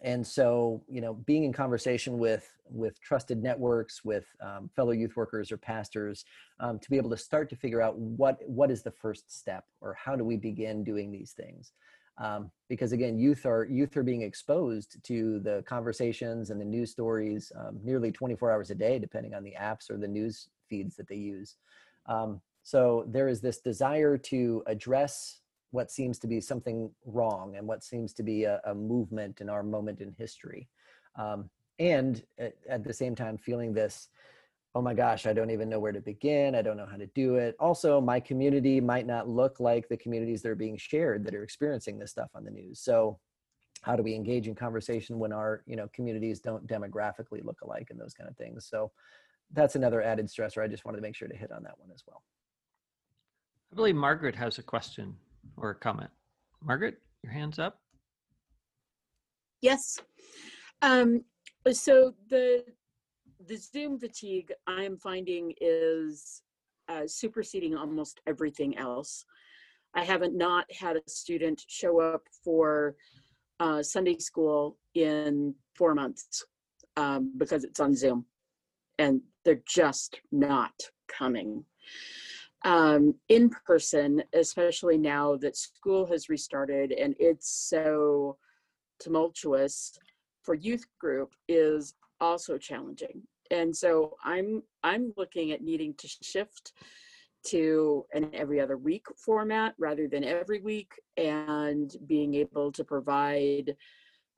and so, you know, being in conversation with with trusted networks, with um, fellow youth workers or pastors, um, to be able to start to figure out what what is the first step, or how do we begin doing these things. Um, because again, youth are youth are being exposed to the conversations and the news stories um, nearly 24 hours a day, depending on the apps or the news feeds that they use. Um, so there is this desire to address what seems to be something wrong and what seems to be a, a movement in our moment in history. Um, and at, at, the same time feeling this oh my gosh i don't even know where to begin. I don't know how to do it. Also my community might not look like the communities that are being shared that are experiencing this stuff on the news. So how do we engage in conversation when our you know communities don't demographically look alike and those kind of things? So that's another added stressor. I just wanted to make sure to hit on that one as well i believe margaret has a question or a comment. Margaret your hands up. Yes. Um, so the the zoom fatigue i'm finding is uh, superseding almost everything else. I haven't not had a student show up for uh, Sunday school in four months um, because it's on Zoom and they're just not coming. Um, in person, especially now that school has restarted and it's so tumultuous for youth group is also challenging. And so I'm I'm looking at needing to shift to an every other week format rather than every week and being able to provide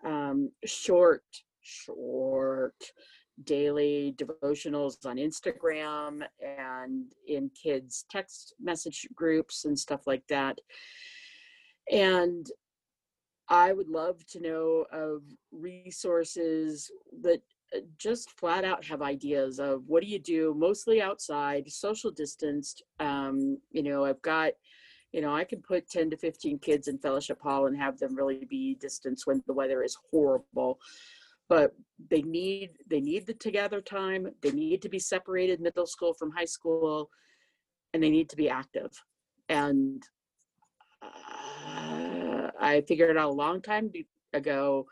um, short short daily devotionals on instagram and in kids text message groups and stuff like that. And i would love to know of resources that uh, just flat out have ideas of what do you do mostly outside social distanced um, you know i've got you know i can put 10 to 15 kids in fellowship hall and have them really be distanced when the weather is horrible but they need they need the together time they need to be separated middle school from high school and they need to be active and uh, i figured out a long time ago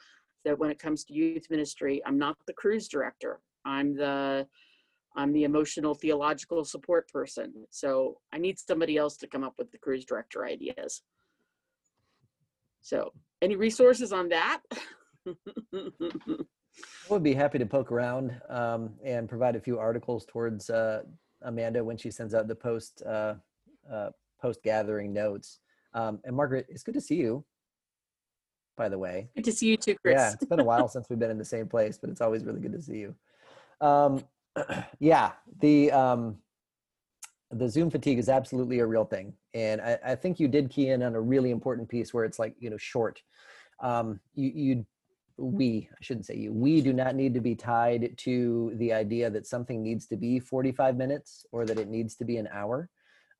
that when it comes to youth ministry, I'm not the cruise director. I'm the I'm the emotional theological support person. So I need somebody else to come up with the cruise director ideas. So any resources on that? (laughs) I would be happy to poke around um, and provide a few articles towards uh, Amanda when she sends out the post uh, uh, post gathering notes. Um, and Margaret, it's good to see you by the way. Good to see you too, Chris. Yeah, it's been a while since we've been in the same place, but it's always really good to see you. Um, (clears throat) yeah, the um, the Zoom fatigue is absolutely a real thing, and I, I, think you did key in on a really important piece where it's like you know short. Um, you, you we I shouldn't say you we do not need to be tied to the idea that something needs to be 45 minutes or that it needs to be an hour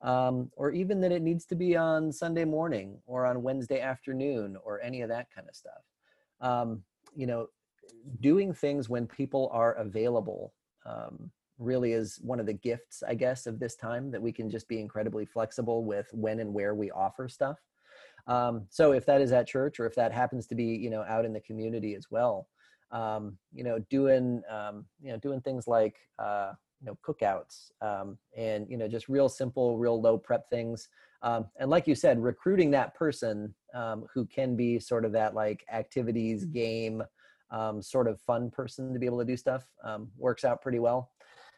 um, or even that it needs to be on Sunday morning or on Wednesday afternoon or any of that kind of stuff. Um, you know, doing things when people are available um, really is one of the gifts, I guess, of this time that we can just be incredibly flexible with when and where we offer stuff. Um, so if that is at church or if that happens to be, you know, out in the community as well, um, you know, doing, um, you know, doing things like, uh, you know cookouts um, and you know just real simple real low prep things um, and like you said recruiting that person um, who can be sort of that like activities game um, sort of fun person to be able to do stuff um, works out pretty well.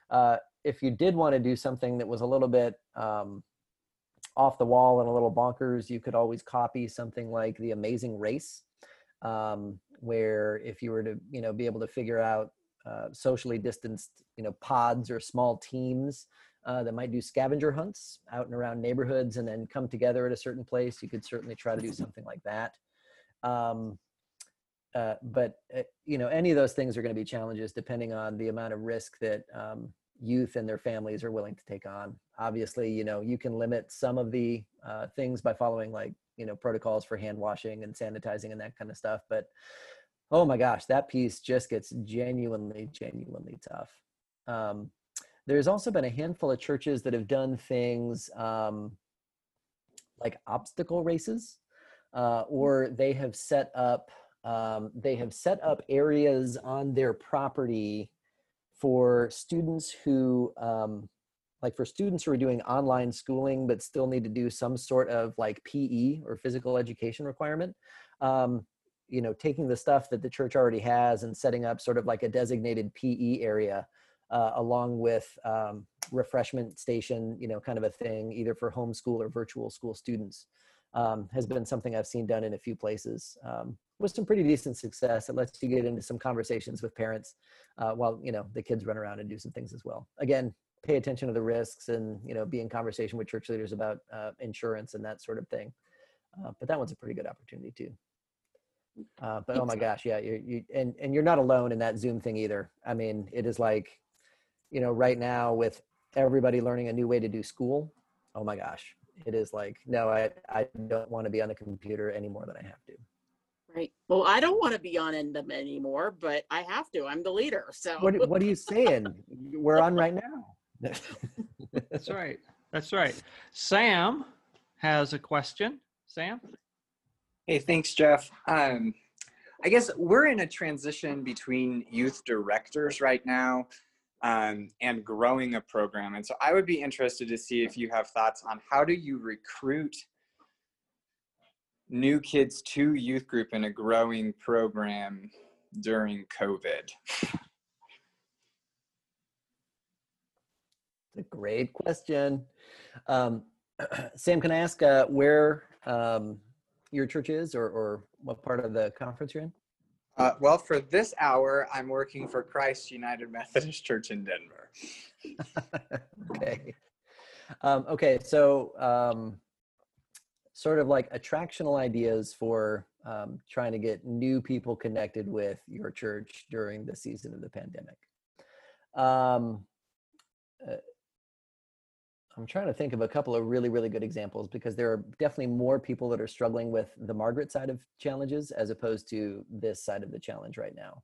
Uh, if you did want to do something that was a little bit um, off the wall and a little bonkers you could always copy something like the amazing race where if you were to you know be able to figure out uh, socially distanced, you know, pods or small teams uh, that might do scavenger hunts out and around neighborhoods and then come together at a certain place. You could certainly try to do (laughs) something like that. Um, uh, but uh, you know, any of those things are going to be challenges depending on the amount of risk that um, youth and their families are willing to take on. Obviously, you know, you can limit some of the uh, things by following like you know protocols for hand washing and sanitizing and that kind of stuff, but oh my gosh, that piece just gets genuinely, genuinely tough. Um, there's also been a handful of churches that have done things um, like obstacle races, uh, or they have set up um, they have set up areas on their property for students who um, like for students who are doing online schooling but still need to do some sort of like PE or physical education requirement. Um, you know taking the stuff that the church already has and setting up sort of like a designated PE area uh, along with um, refreshment station, you know, kind of a thing, either for homeschool or virtual school students. Um, has been something I've seen done in a few places um, with some pretty decent success. It lets you get into some conversations with parents uh, while you know the kids run around and do some things as well. Again, pay attention to the risks and you know be in conversation with church leaders about uh, insurance and that sort of thing. Uh, but that one's a pretty good opportunity too. Uh, but oh my gosh, yeah, you you and and you're not alone in that Zoom thing either. I mean, it is like, you know, right now with everybody learning a new way to do school. Oh my gosh, it is like no, I I don't want to be on the computer any more than I have to. Right. Well, I don't want to be on them anymore, but I have to. I'm the leader. So What what are you saying? We're on right now. That's right. That's right. Sam has a question. Sam? Hey, thanks, Jeff. Um, I guess we're in a transition between youth directors right now um, and growing a program. And so I would be interested to see if you have thoughts on how do you recruit new kids to youth group in a growing program during COVID? It's a great question. Um, (clears throat) Sam, can I ask uh, where um, your church is or, or what part of the conference you're in? Uh, well, for this hour, I'm working for Christ United Methodist (laughs) Church in Denver. (laughs) okay. Um, okay, so um, sort of like attractional ideas for um, trying to get new people connected with your church during the season of the pandemic. Um, uh, I'm trying to think of a couple of really, really good examples because there are definitely more people that are struggling with the Margaret side of challenges as opposed to this side of the challenge right now.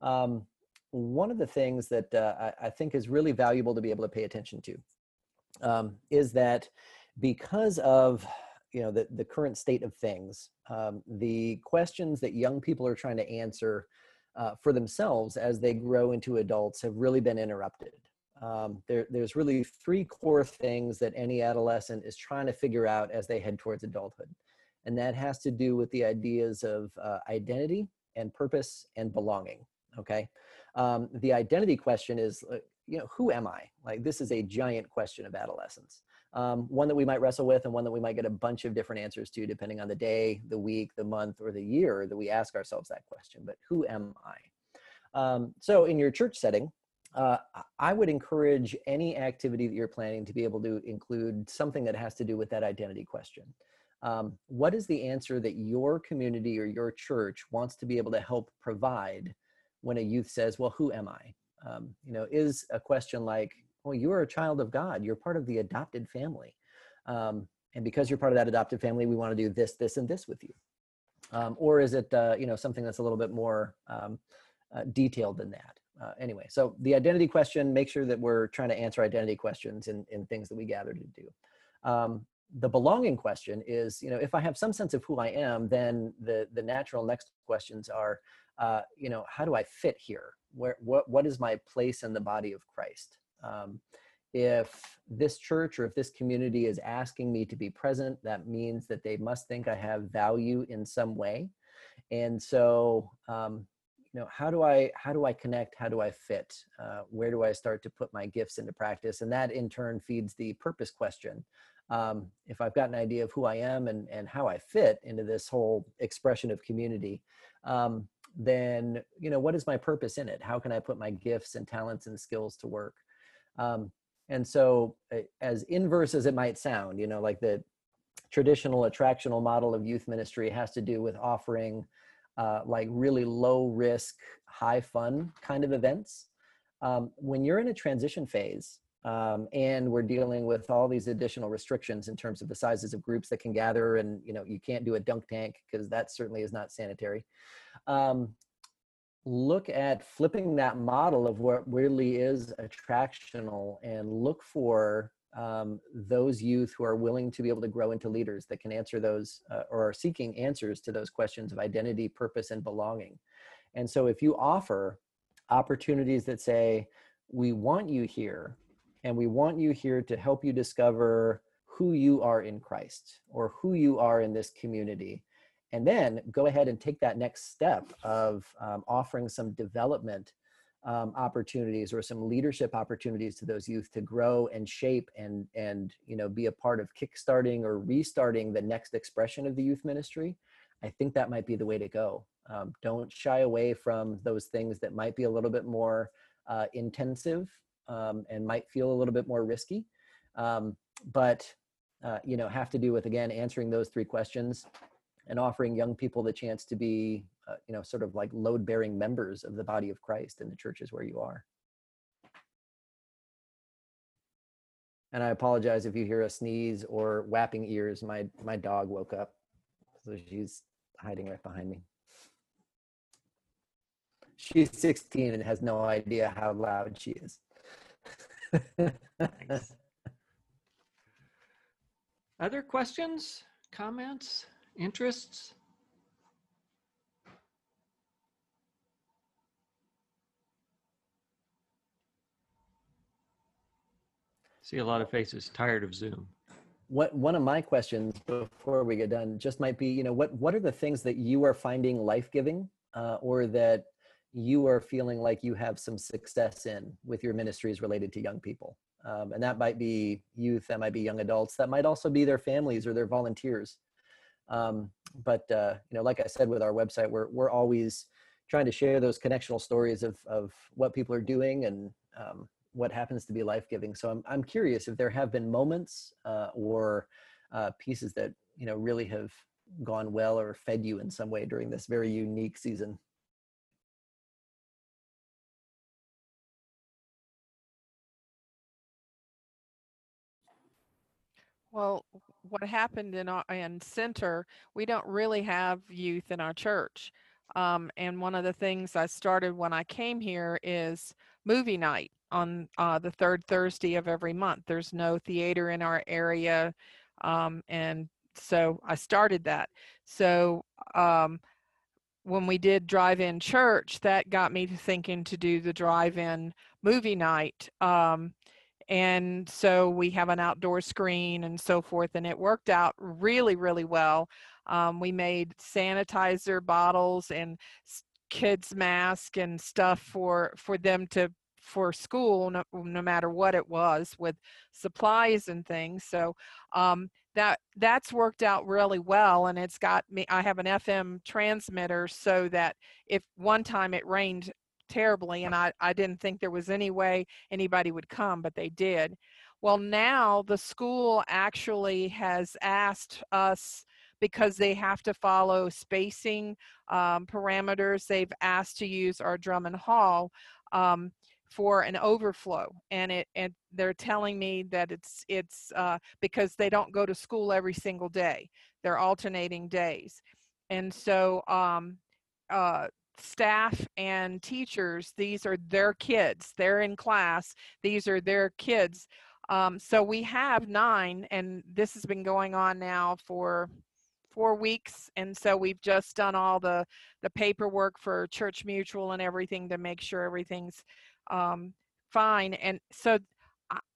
Um, one of the things that uh, I, I, think is really valuable to be able to pay attention to um, is that because of you know the, the current state of things, um, the questions that young people are trying to answer uh, for themselves as they grow into adults have really been interrupted um, there, there's really three core things that any adolescent is trying to figure out as they head towards adulthood. And that has to do with the ideas of uh, identity and purpose and belonging. Okay. Um, the identity question is, uh, you know, who am I? Like, this is a giant question of adolescence. Um, one that we might wrestle with and one that we might get a bunch of different answers to depending on the day, the week, the month, or the year that we ask ourselves that question. But who am I? Um, so, in your church setting, uh, I would encourage any activity that you're planning to be able to include something that has to do with that identity question. Um, what is the answer that your community or your church wants to be able to help provide when a youth says, Well, who am I? Um, you know, is a question like, Well, you are a child of God, you're part of the adopted family. Um, and because you're part of that adopted family, we want to do this, this, and this with you. Um, or is it, uh, you know, something that's a little bit more um, uh, detailed than that? Uh, anyway, so the identity question, make sure that we're trying to answer identity questions in, in things that we gather to do. Um, the belonging question is, you know, if I have some sense of who I am, then the, the natural next questions are, uh, you know, how do I fit here? Where, what, what is my place in the body of Christ? Um, if this church or if this community is asking me to be present, that means that they must think I have value in some way. And so, um, you know how do i how do i connect? How do i fit? Uh, where do i start to put my gifts into practice? And that in turn feeds the purpose question. Um, if i've got an idea of who i am and and how i fit into this whole expression of community um, then you know what is my purpose in it? How can i put my gifts and talents and skills to work? Um, and so as inverse as it might sound you know like the traditional attractional model of youth ministry has to do with offering uh, like really low risk, high fun kind of events. Um, when you're in a transition phase um, and we're dealing with all these additional restrictions in terms of the sizes of groups that can gather and you know you can't do a dunk tank because that certainly is not sanitary um, look at flipping that model of what really is attractional and look for um, those youth who are willing to be able to grow into leaders that can answer those uh, or are seeking answers to those questions of identity, purpose, and belonging. And so if you offer opportunities that say, we want you here, and we want you here to help you discover who you are in Christ or who you are in this community. And then go ahead and take that next step of um, offering some development um, opportunities or some leadership opportunities to those youth to grow and shape and and you know be a part of kickstarting or restarting the next expression of the youth ministry i think that might be the way to go. Um, don't shy away from those things that might be a little bit more uh, intensive um, and might feel a little bit more risky. Um, but uh, you know have to do with again answering those three questions and offering young people the chance to be uh, you know sort of like load bearing members of the body of christ in the churches where you are. And i apologize if you hear a sneeze or whapping ears. My my dog woke up so she's hiding right behind me. She's 16 and has no idea how loud she is. (laughs) Other questions, comments, interests? See a lot of faces tired of Zoom. what one of my questions before we get done just might be you know what what are the things that you are finding life-giving uh, or that you are feeling like you have some success in with your ministries related to young people um, and that might be youth that might be young adults that might also be their families or their volunteers um, but uh, you know like i said with our website we're, we're always trying to share those connectional stories of, of what people are doing and um, what happens to be life-giving. So i'm, I'm curious if there have been moments uh, or uh, pieces that you know really have gone well or fed you in some way during this very unique season. Well, what happened in our in center, we don't really have youth in our church. Um, and one of the things I started when I came here is movie night on uh, the third Thursday of every month. There's no theater in our area, um, and so I started that. So um, when we did drive-in church, that got me to thinking to do the drive-in movie night. Um, and so we have an outdoor screen and so forth and it worked out really really well um, we made sanitizer bottles and kids mask and stuff for for them to for school no, no matter what it was with supplies and things so um, that that's worked out really well and it's got me i have an fm transmitter so that if one time it rained terribly and I, I didn't think there was any way anybody would come but they did. Well now the school actually has asked us because they have to follow spacing um, parameters they've asked to use our drummond hall um, for an overflow and it and they're telling me that it's it's uh, because they don't go to school every single day they're alternating days and so um, uh, staff and teachers, these are their kids. They're in class. These are their kids. Um, so we have nine, and this has been going on now for four weeks. And so we've just done all the the paperwork for Church Mutual and everything to make sure everything's um, fine. And so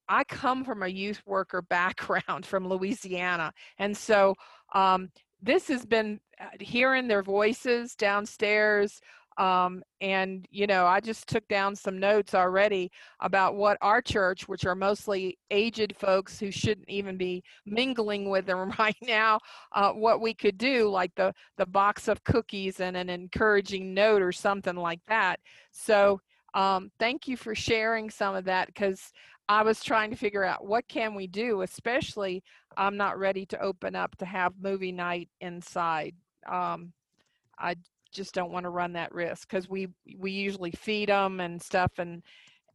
I, come from a youth worker (laughs) background from Louisiana, and so um, this has been uh, hearing their voices downstairs um, and you know i just took down some notes already about what our church which are mostly aged folks who shouldn't even be mingling with them (laughs) right now uh, what we could do like the the box of cookies and an encouraging note or something like that so um, thank you for sharing some of that because I was trying to figure out what can we do, especially I'm not ready to open up to have movie night inside. Um, I just don't want to run that risk because we we usually feed them and stuff, and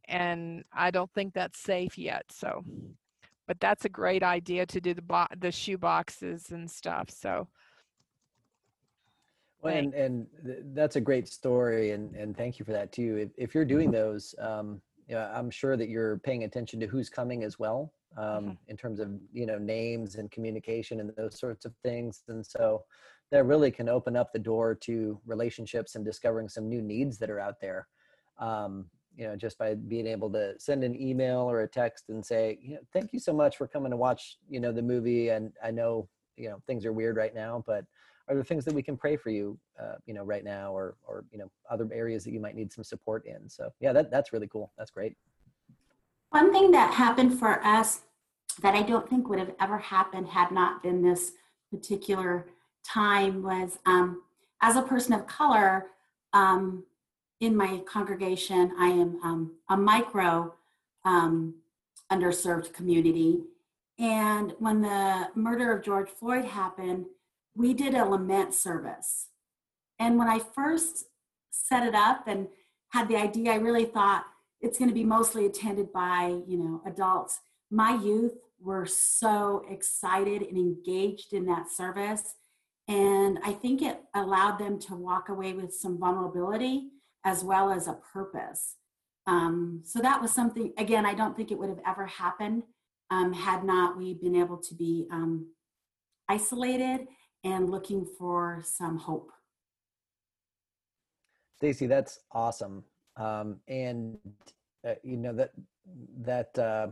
and I don't think that's safe yet. So, but that's a great idea to do the bo- the shoe boxes and stuff. So. Well, and, and th- that's a great story, and, and thank you for that too. If, if you're doing those, um, yeah, I'm sure that you're paying attention to who's coming as well, um, Mm-hmm. in terms of you know names and communication and those sorts of things. And so that really can open up the door to relationships and discovering some new needs that are out there. Um, you know, just by being able to send an email or a text and say, you know, thank you so much for coming to watch, you know, the movie. And I know, you know, things are weird right now, but are there things that we can pray for you, uh, you know, right now, or or you know, other areas that you might need some support in? So yeah, that that's really cool. That's great. One thing that happened for us that I don't think would have ever happened had not been this particular time was um, as a person of color um, in my congregation, I am um, a micro um, underserved community. And when the murder of George Floyd happened, we did a lament service. And when I first set it up and had the idea, I really thought it's going to be mostly attended by, you know, adults. My youth were so excited and engaged in that service. And I think it allowed them to walk away with some vulnerability as well as a purpose. Um, so that was something, again, I don't think it would have ever happened um, had not we been able to be um, isolated and looking for some hope. Stacy, that's awesome. Um, and uh, you know that that uh,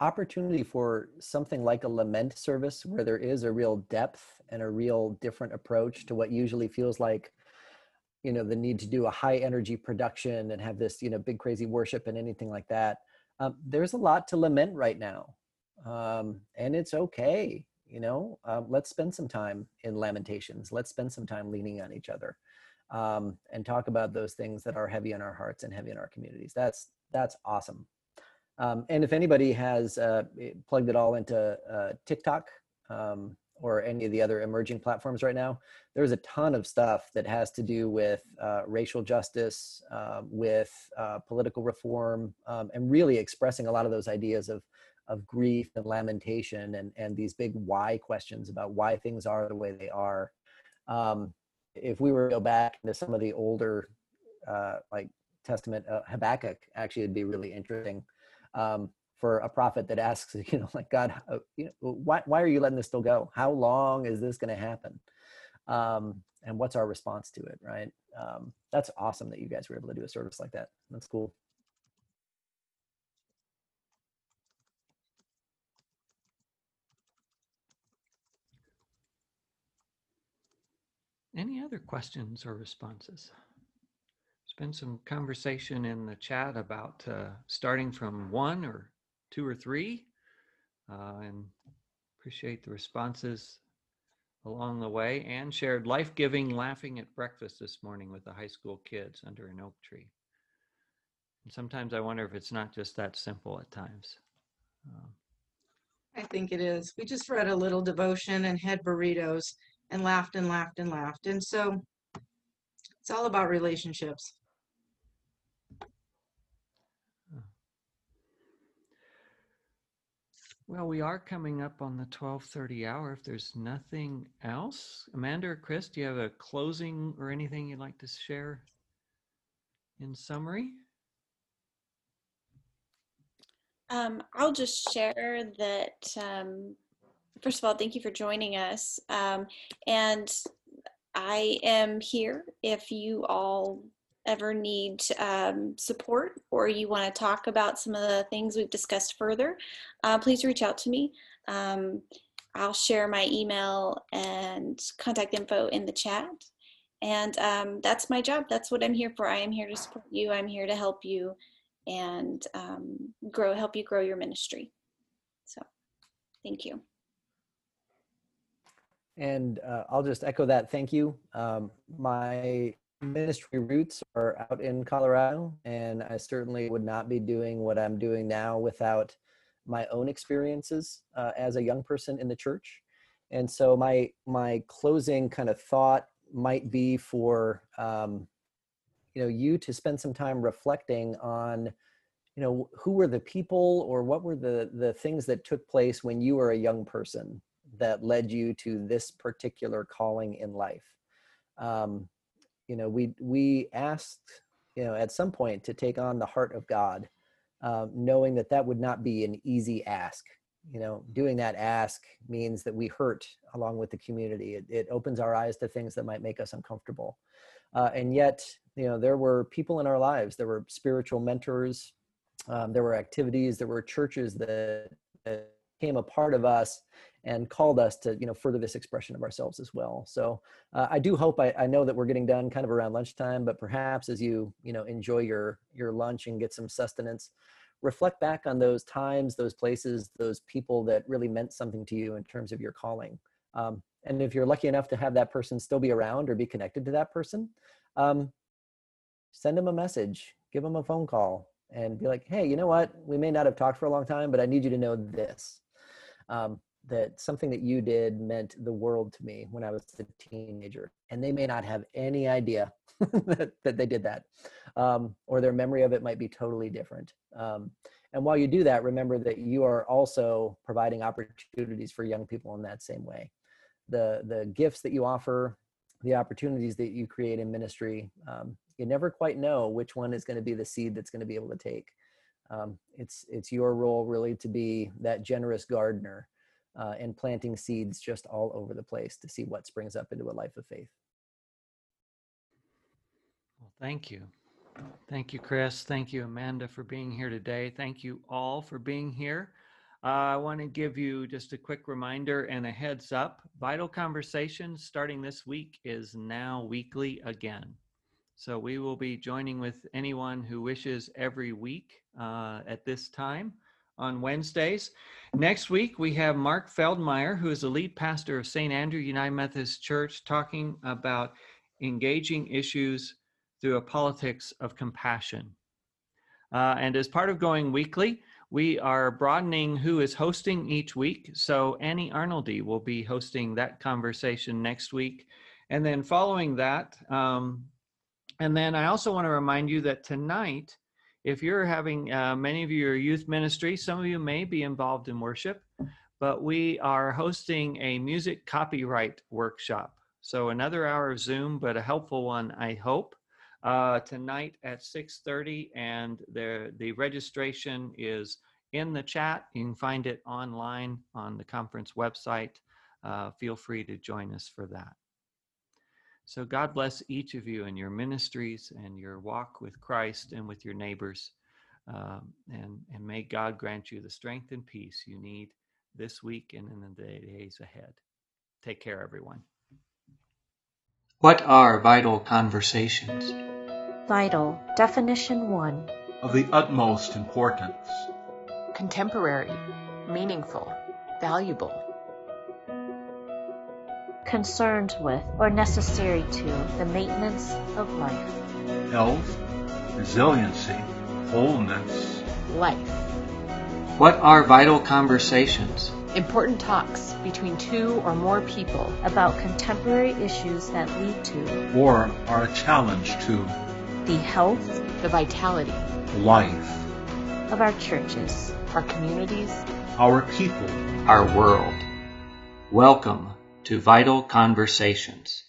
opportunity for something like a lament service where there is a real depth and a real different approach to what usually feels like you know the need to do a high energy production and have this you know big crazy worship and anything like that um, there's a lot to lament right now um, and it's okay you know um, let's spend some time in lamentations. Let's spend some time leaning on each other um, and talk about those things that are heavy in our hearts and heavy in our communities. That's that's awesome. Um, and if anybody has uh, plugged it all into uh, TikTok um, or any of the other emerging platforms right now, there's a ton of stuff that has to do with uh, racial justice, um, with uh, political reform, um, and really expressing a lot of those ideas of of grief and lamentation and and these big why questions about why things are the way they are. Um, if we were to go back to some of the older uh, like Testament, uh, Habakkuk actually would be really interesting um, for a prophet that asks, (laughs) you know, like God, uh, you know, why why are you letting this still go? How long is this going to happen? Um, and what's our response to it, right? Um, that's awesome that you guys were able to do a service like that. That's cool. Any other questions or responses? There's been some conversation in the chat about uh, starting from one or two or three, uh, and appreciate the responses along the way. And shared life giving laughing at breakfast this morning with the high school kids under an oak tree. And sometimes I wonder if it's not just that simple at times. Um, I think it is. We just read a little devotion and had burritos and laughed and laughed and laughed. And so it's all about relationships. Well, we are coming up on the 12:30 hour. If there's nothing else, Amanda or Chris, do you have a closing or anything you'd like to share in summary? Um, I'll just share that. Um, first of all, thank you for joining us. Um, and I am here if you all ever need um, support or you want to talk about some of the things we've discussed further, uh, please reach out to me. Um, I'll share my email and contact info in the chat. And um, that's my job. That's what I'm here for. I am here to support you. I'm here to help you and um, grow, help you grow your ministry. So, thank you. And uh, I'll just echo that. Thank you. Um, my ministry roots are out in Colorado, and I certainly would not be doing what I'm doing now without my own experiences uh, as a young person in the church. And so my my closing kind of thought might be for um, you know you to spend some time reflecting on you know who were the people or what were the the things that took place when you were a young person that led you to this particular calling in life. Um, you know we we asked you know at some point to take on the heart of god um, knowing that that would not be an easy ask. You know doing that ask means that we hurt along with the community. It, it opens our eyes to things that might make us uncomfortable. Uh, and yet you know there were people in our lives. There were spiritual mentors. Um, there were activities. There were churches that, that became a part of us and called us to you know further this expression of ourselves as well. So uh, i do hope I, I know that we're getting done kind of around lunchtime but perhaps as you you know enjoy your your lunch and get some sustenance reflect back on those times those places those people that really meant something to you in terms of your calling. Um, and if you're lucky enough to have that person still be around or be connected to that person um, send them a message give them a phone call and be like hey you know what? We may not have talked for a long time but i need you to know this. Um, that something that you did meant the world to me when I was a teenager. And they may not have any idea (laughs) that, that, they did that, um, or their memory of it might be totally different. Um, and while you do that, remember that you are also providing opportunities for young people in that same way. The, the gifts that you offer, the opportunities that you create in ministry, um, you never quite know which one is going to be the seed that's going to be able to take. Um, it's, it's your role really to be that generous gardener uh, and planting seeds just all over the place to see what springs up into a life of faith. Well, thank you. Thank you, Chris. Thank you, Amanda, for being here today. Thank you all for being here. Uh, I want to give you just a quick reminder and a heads up. Vital Conversations starting this week is now weekly again. So we will be joining with anyone who wishes every week uh, at this time on Wednesdays. Next week, we have Mark Feldmeir, who is the lead pastor of St. Andrew United Methodist Church, talking about engaging issues through a politics of compassion. Uh, and as part of going weekly, we are broadening who is hosting each week. So Annie Arnoldy will be hosting that conversation next week. And then following that, um, and then I also want to remind you that tonight if you're having uh, many of you are youth ministry, some of you may be involved in worship, but we are hosting a music copyright workshop. So another hour of Zoom, but a helpful one, I hope. Uh, tonight at 6:30, and the the registration is in the chat. You can find it online on the conference website. Uh, feel free to join us for that. So God bless each of you in your ministries and your walk with Christ and with your neighbors. Um, and, and may God grant you the strength and peace you need this week and in the days ahead. Take care, everyone. What are vital conversations? Vital, definition one. Of the utmost importance. Contemporary, meaningful, valuable concerned with or necessary to the maintenance of life. Health, resiliency, wholeness. Life. What are vital conversations? Important talks between two or more people about contemporary issues that lead to or are a challenge to the health, the vitality, life of our churches, our communities, our people, our world. Welcome to Vital Conversations.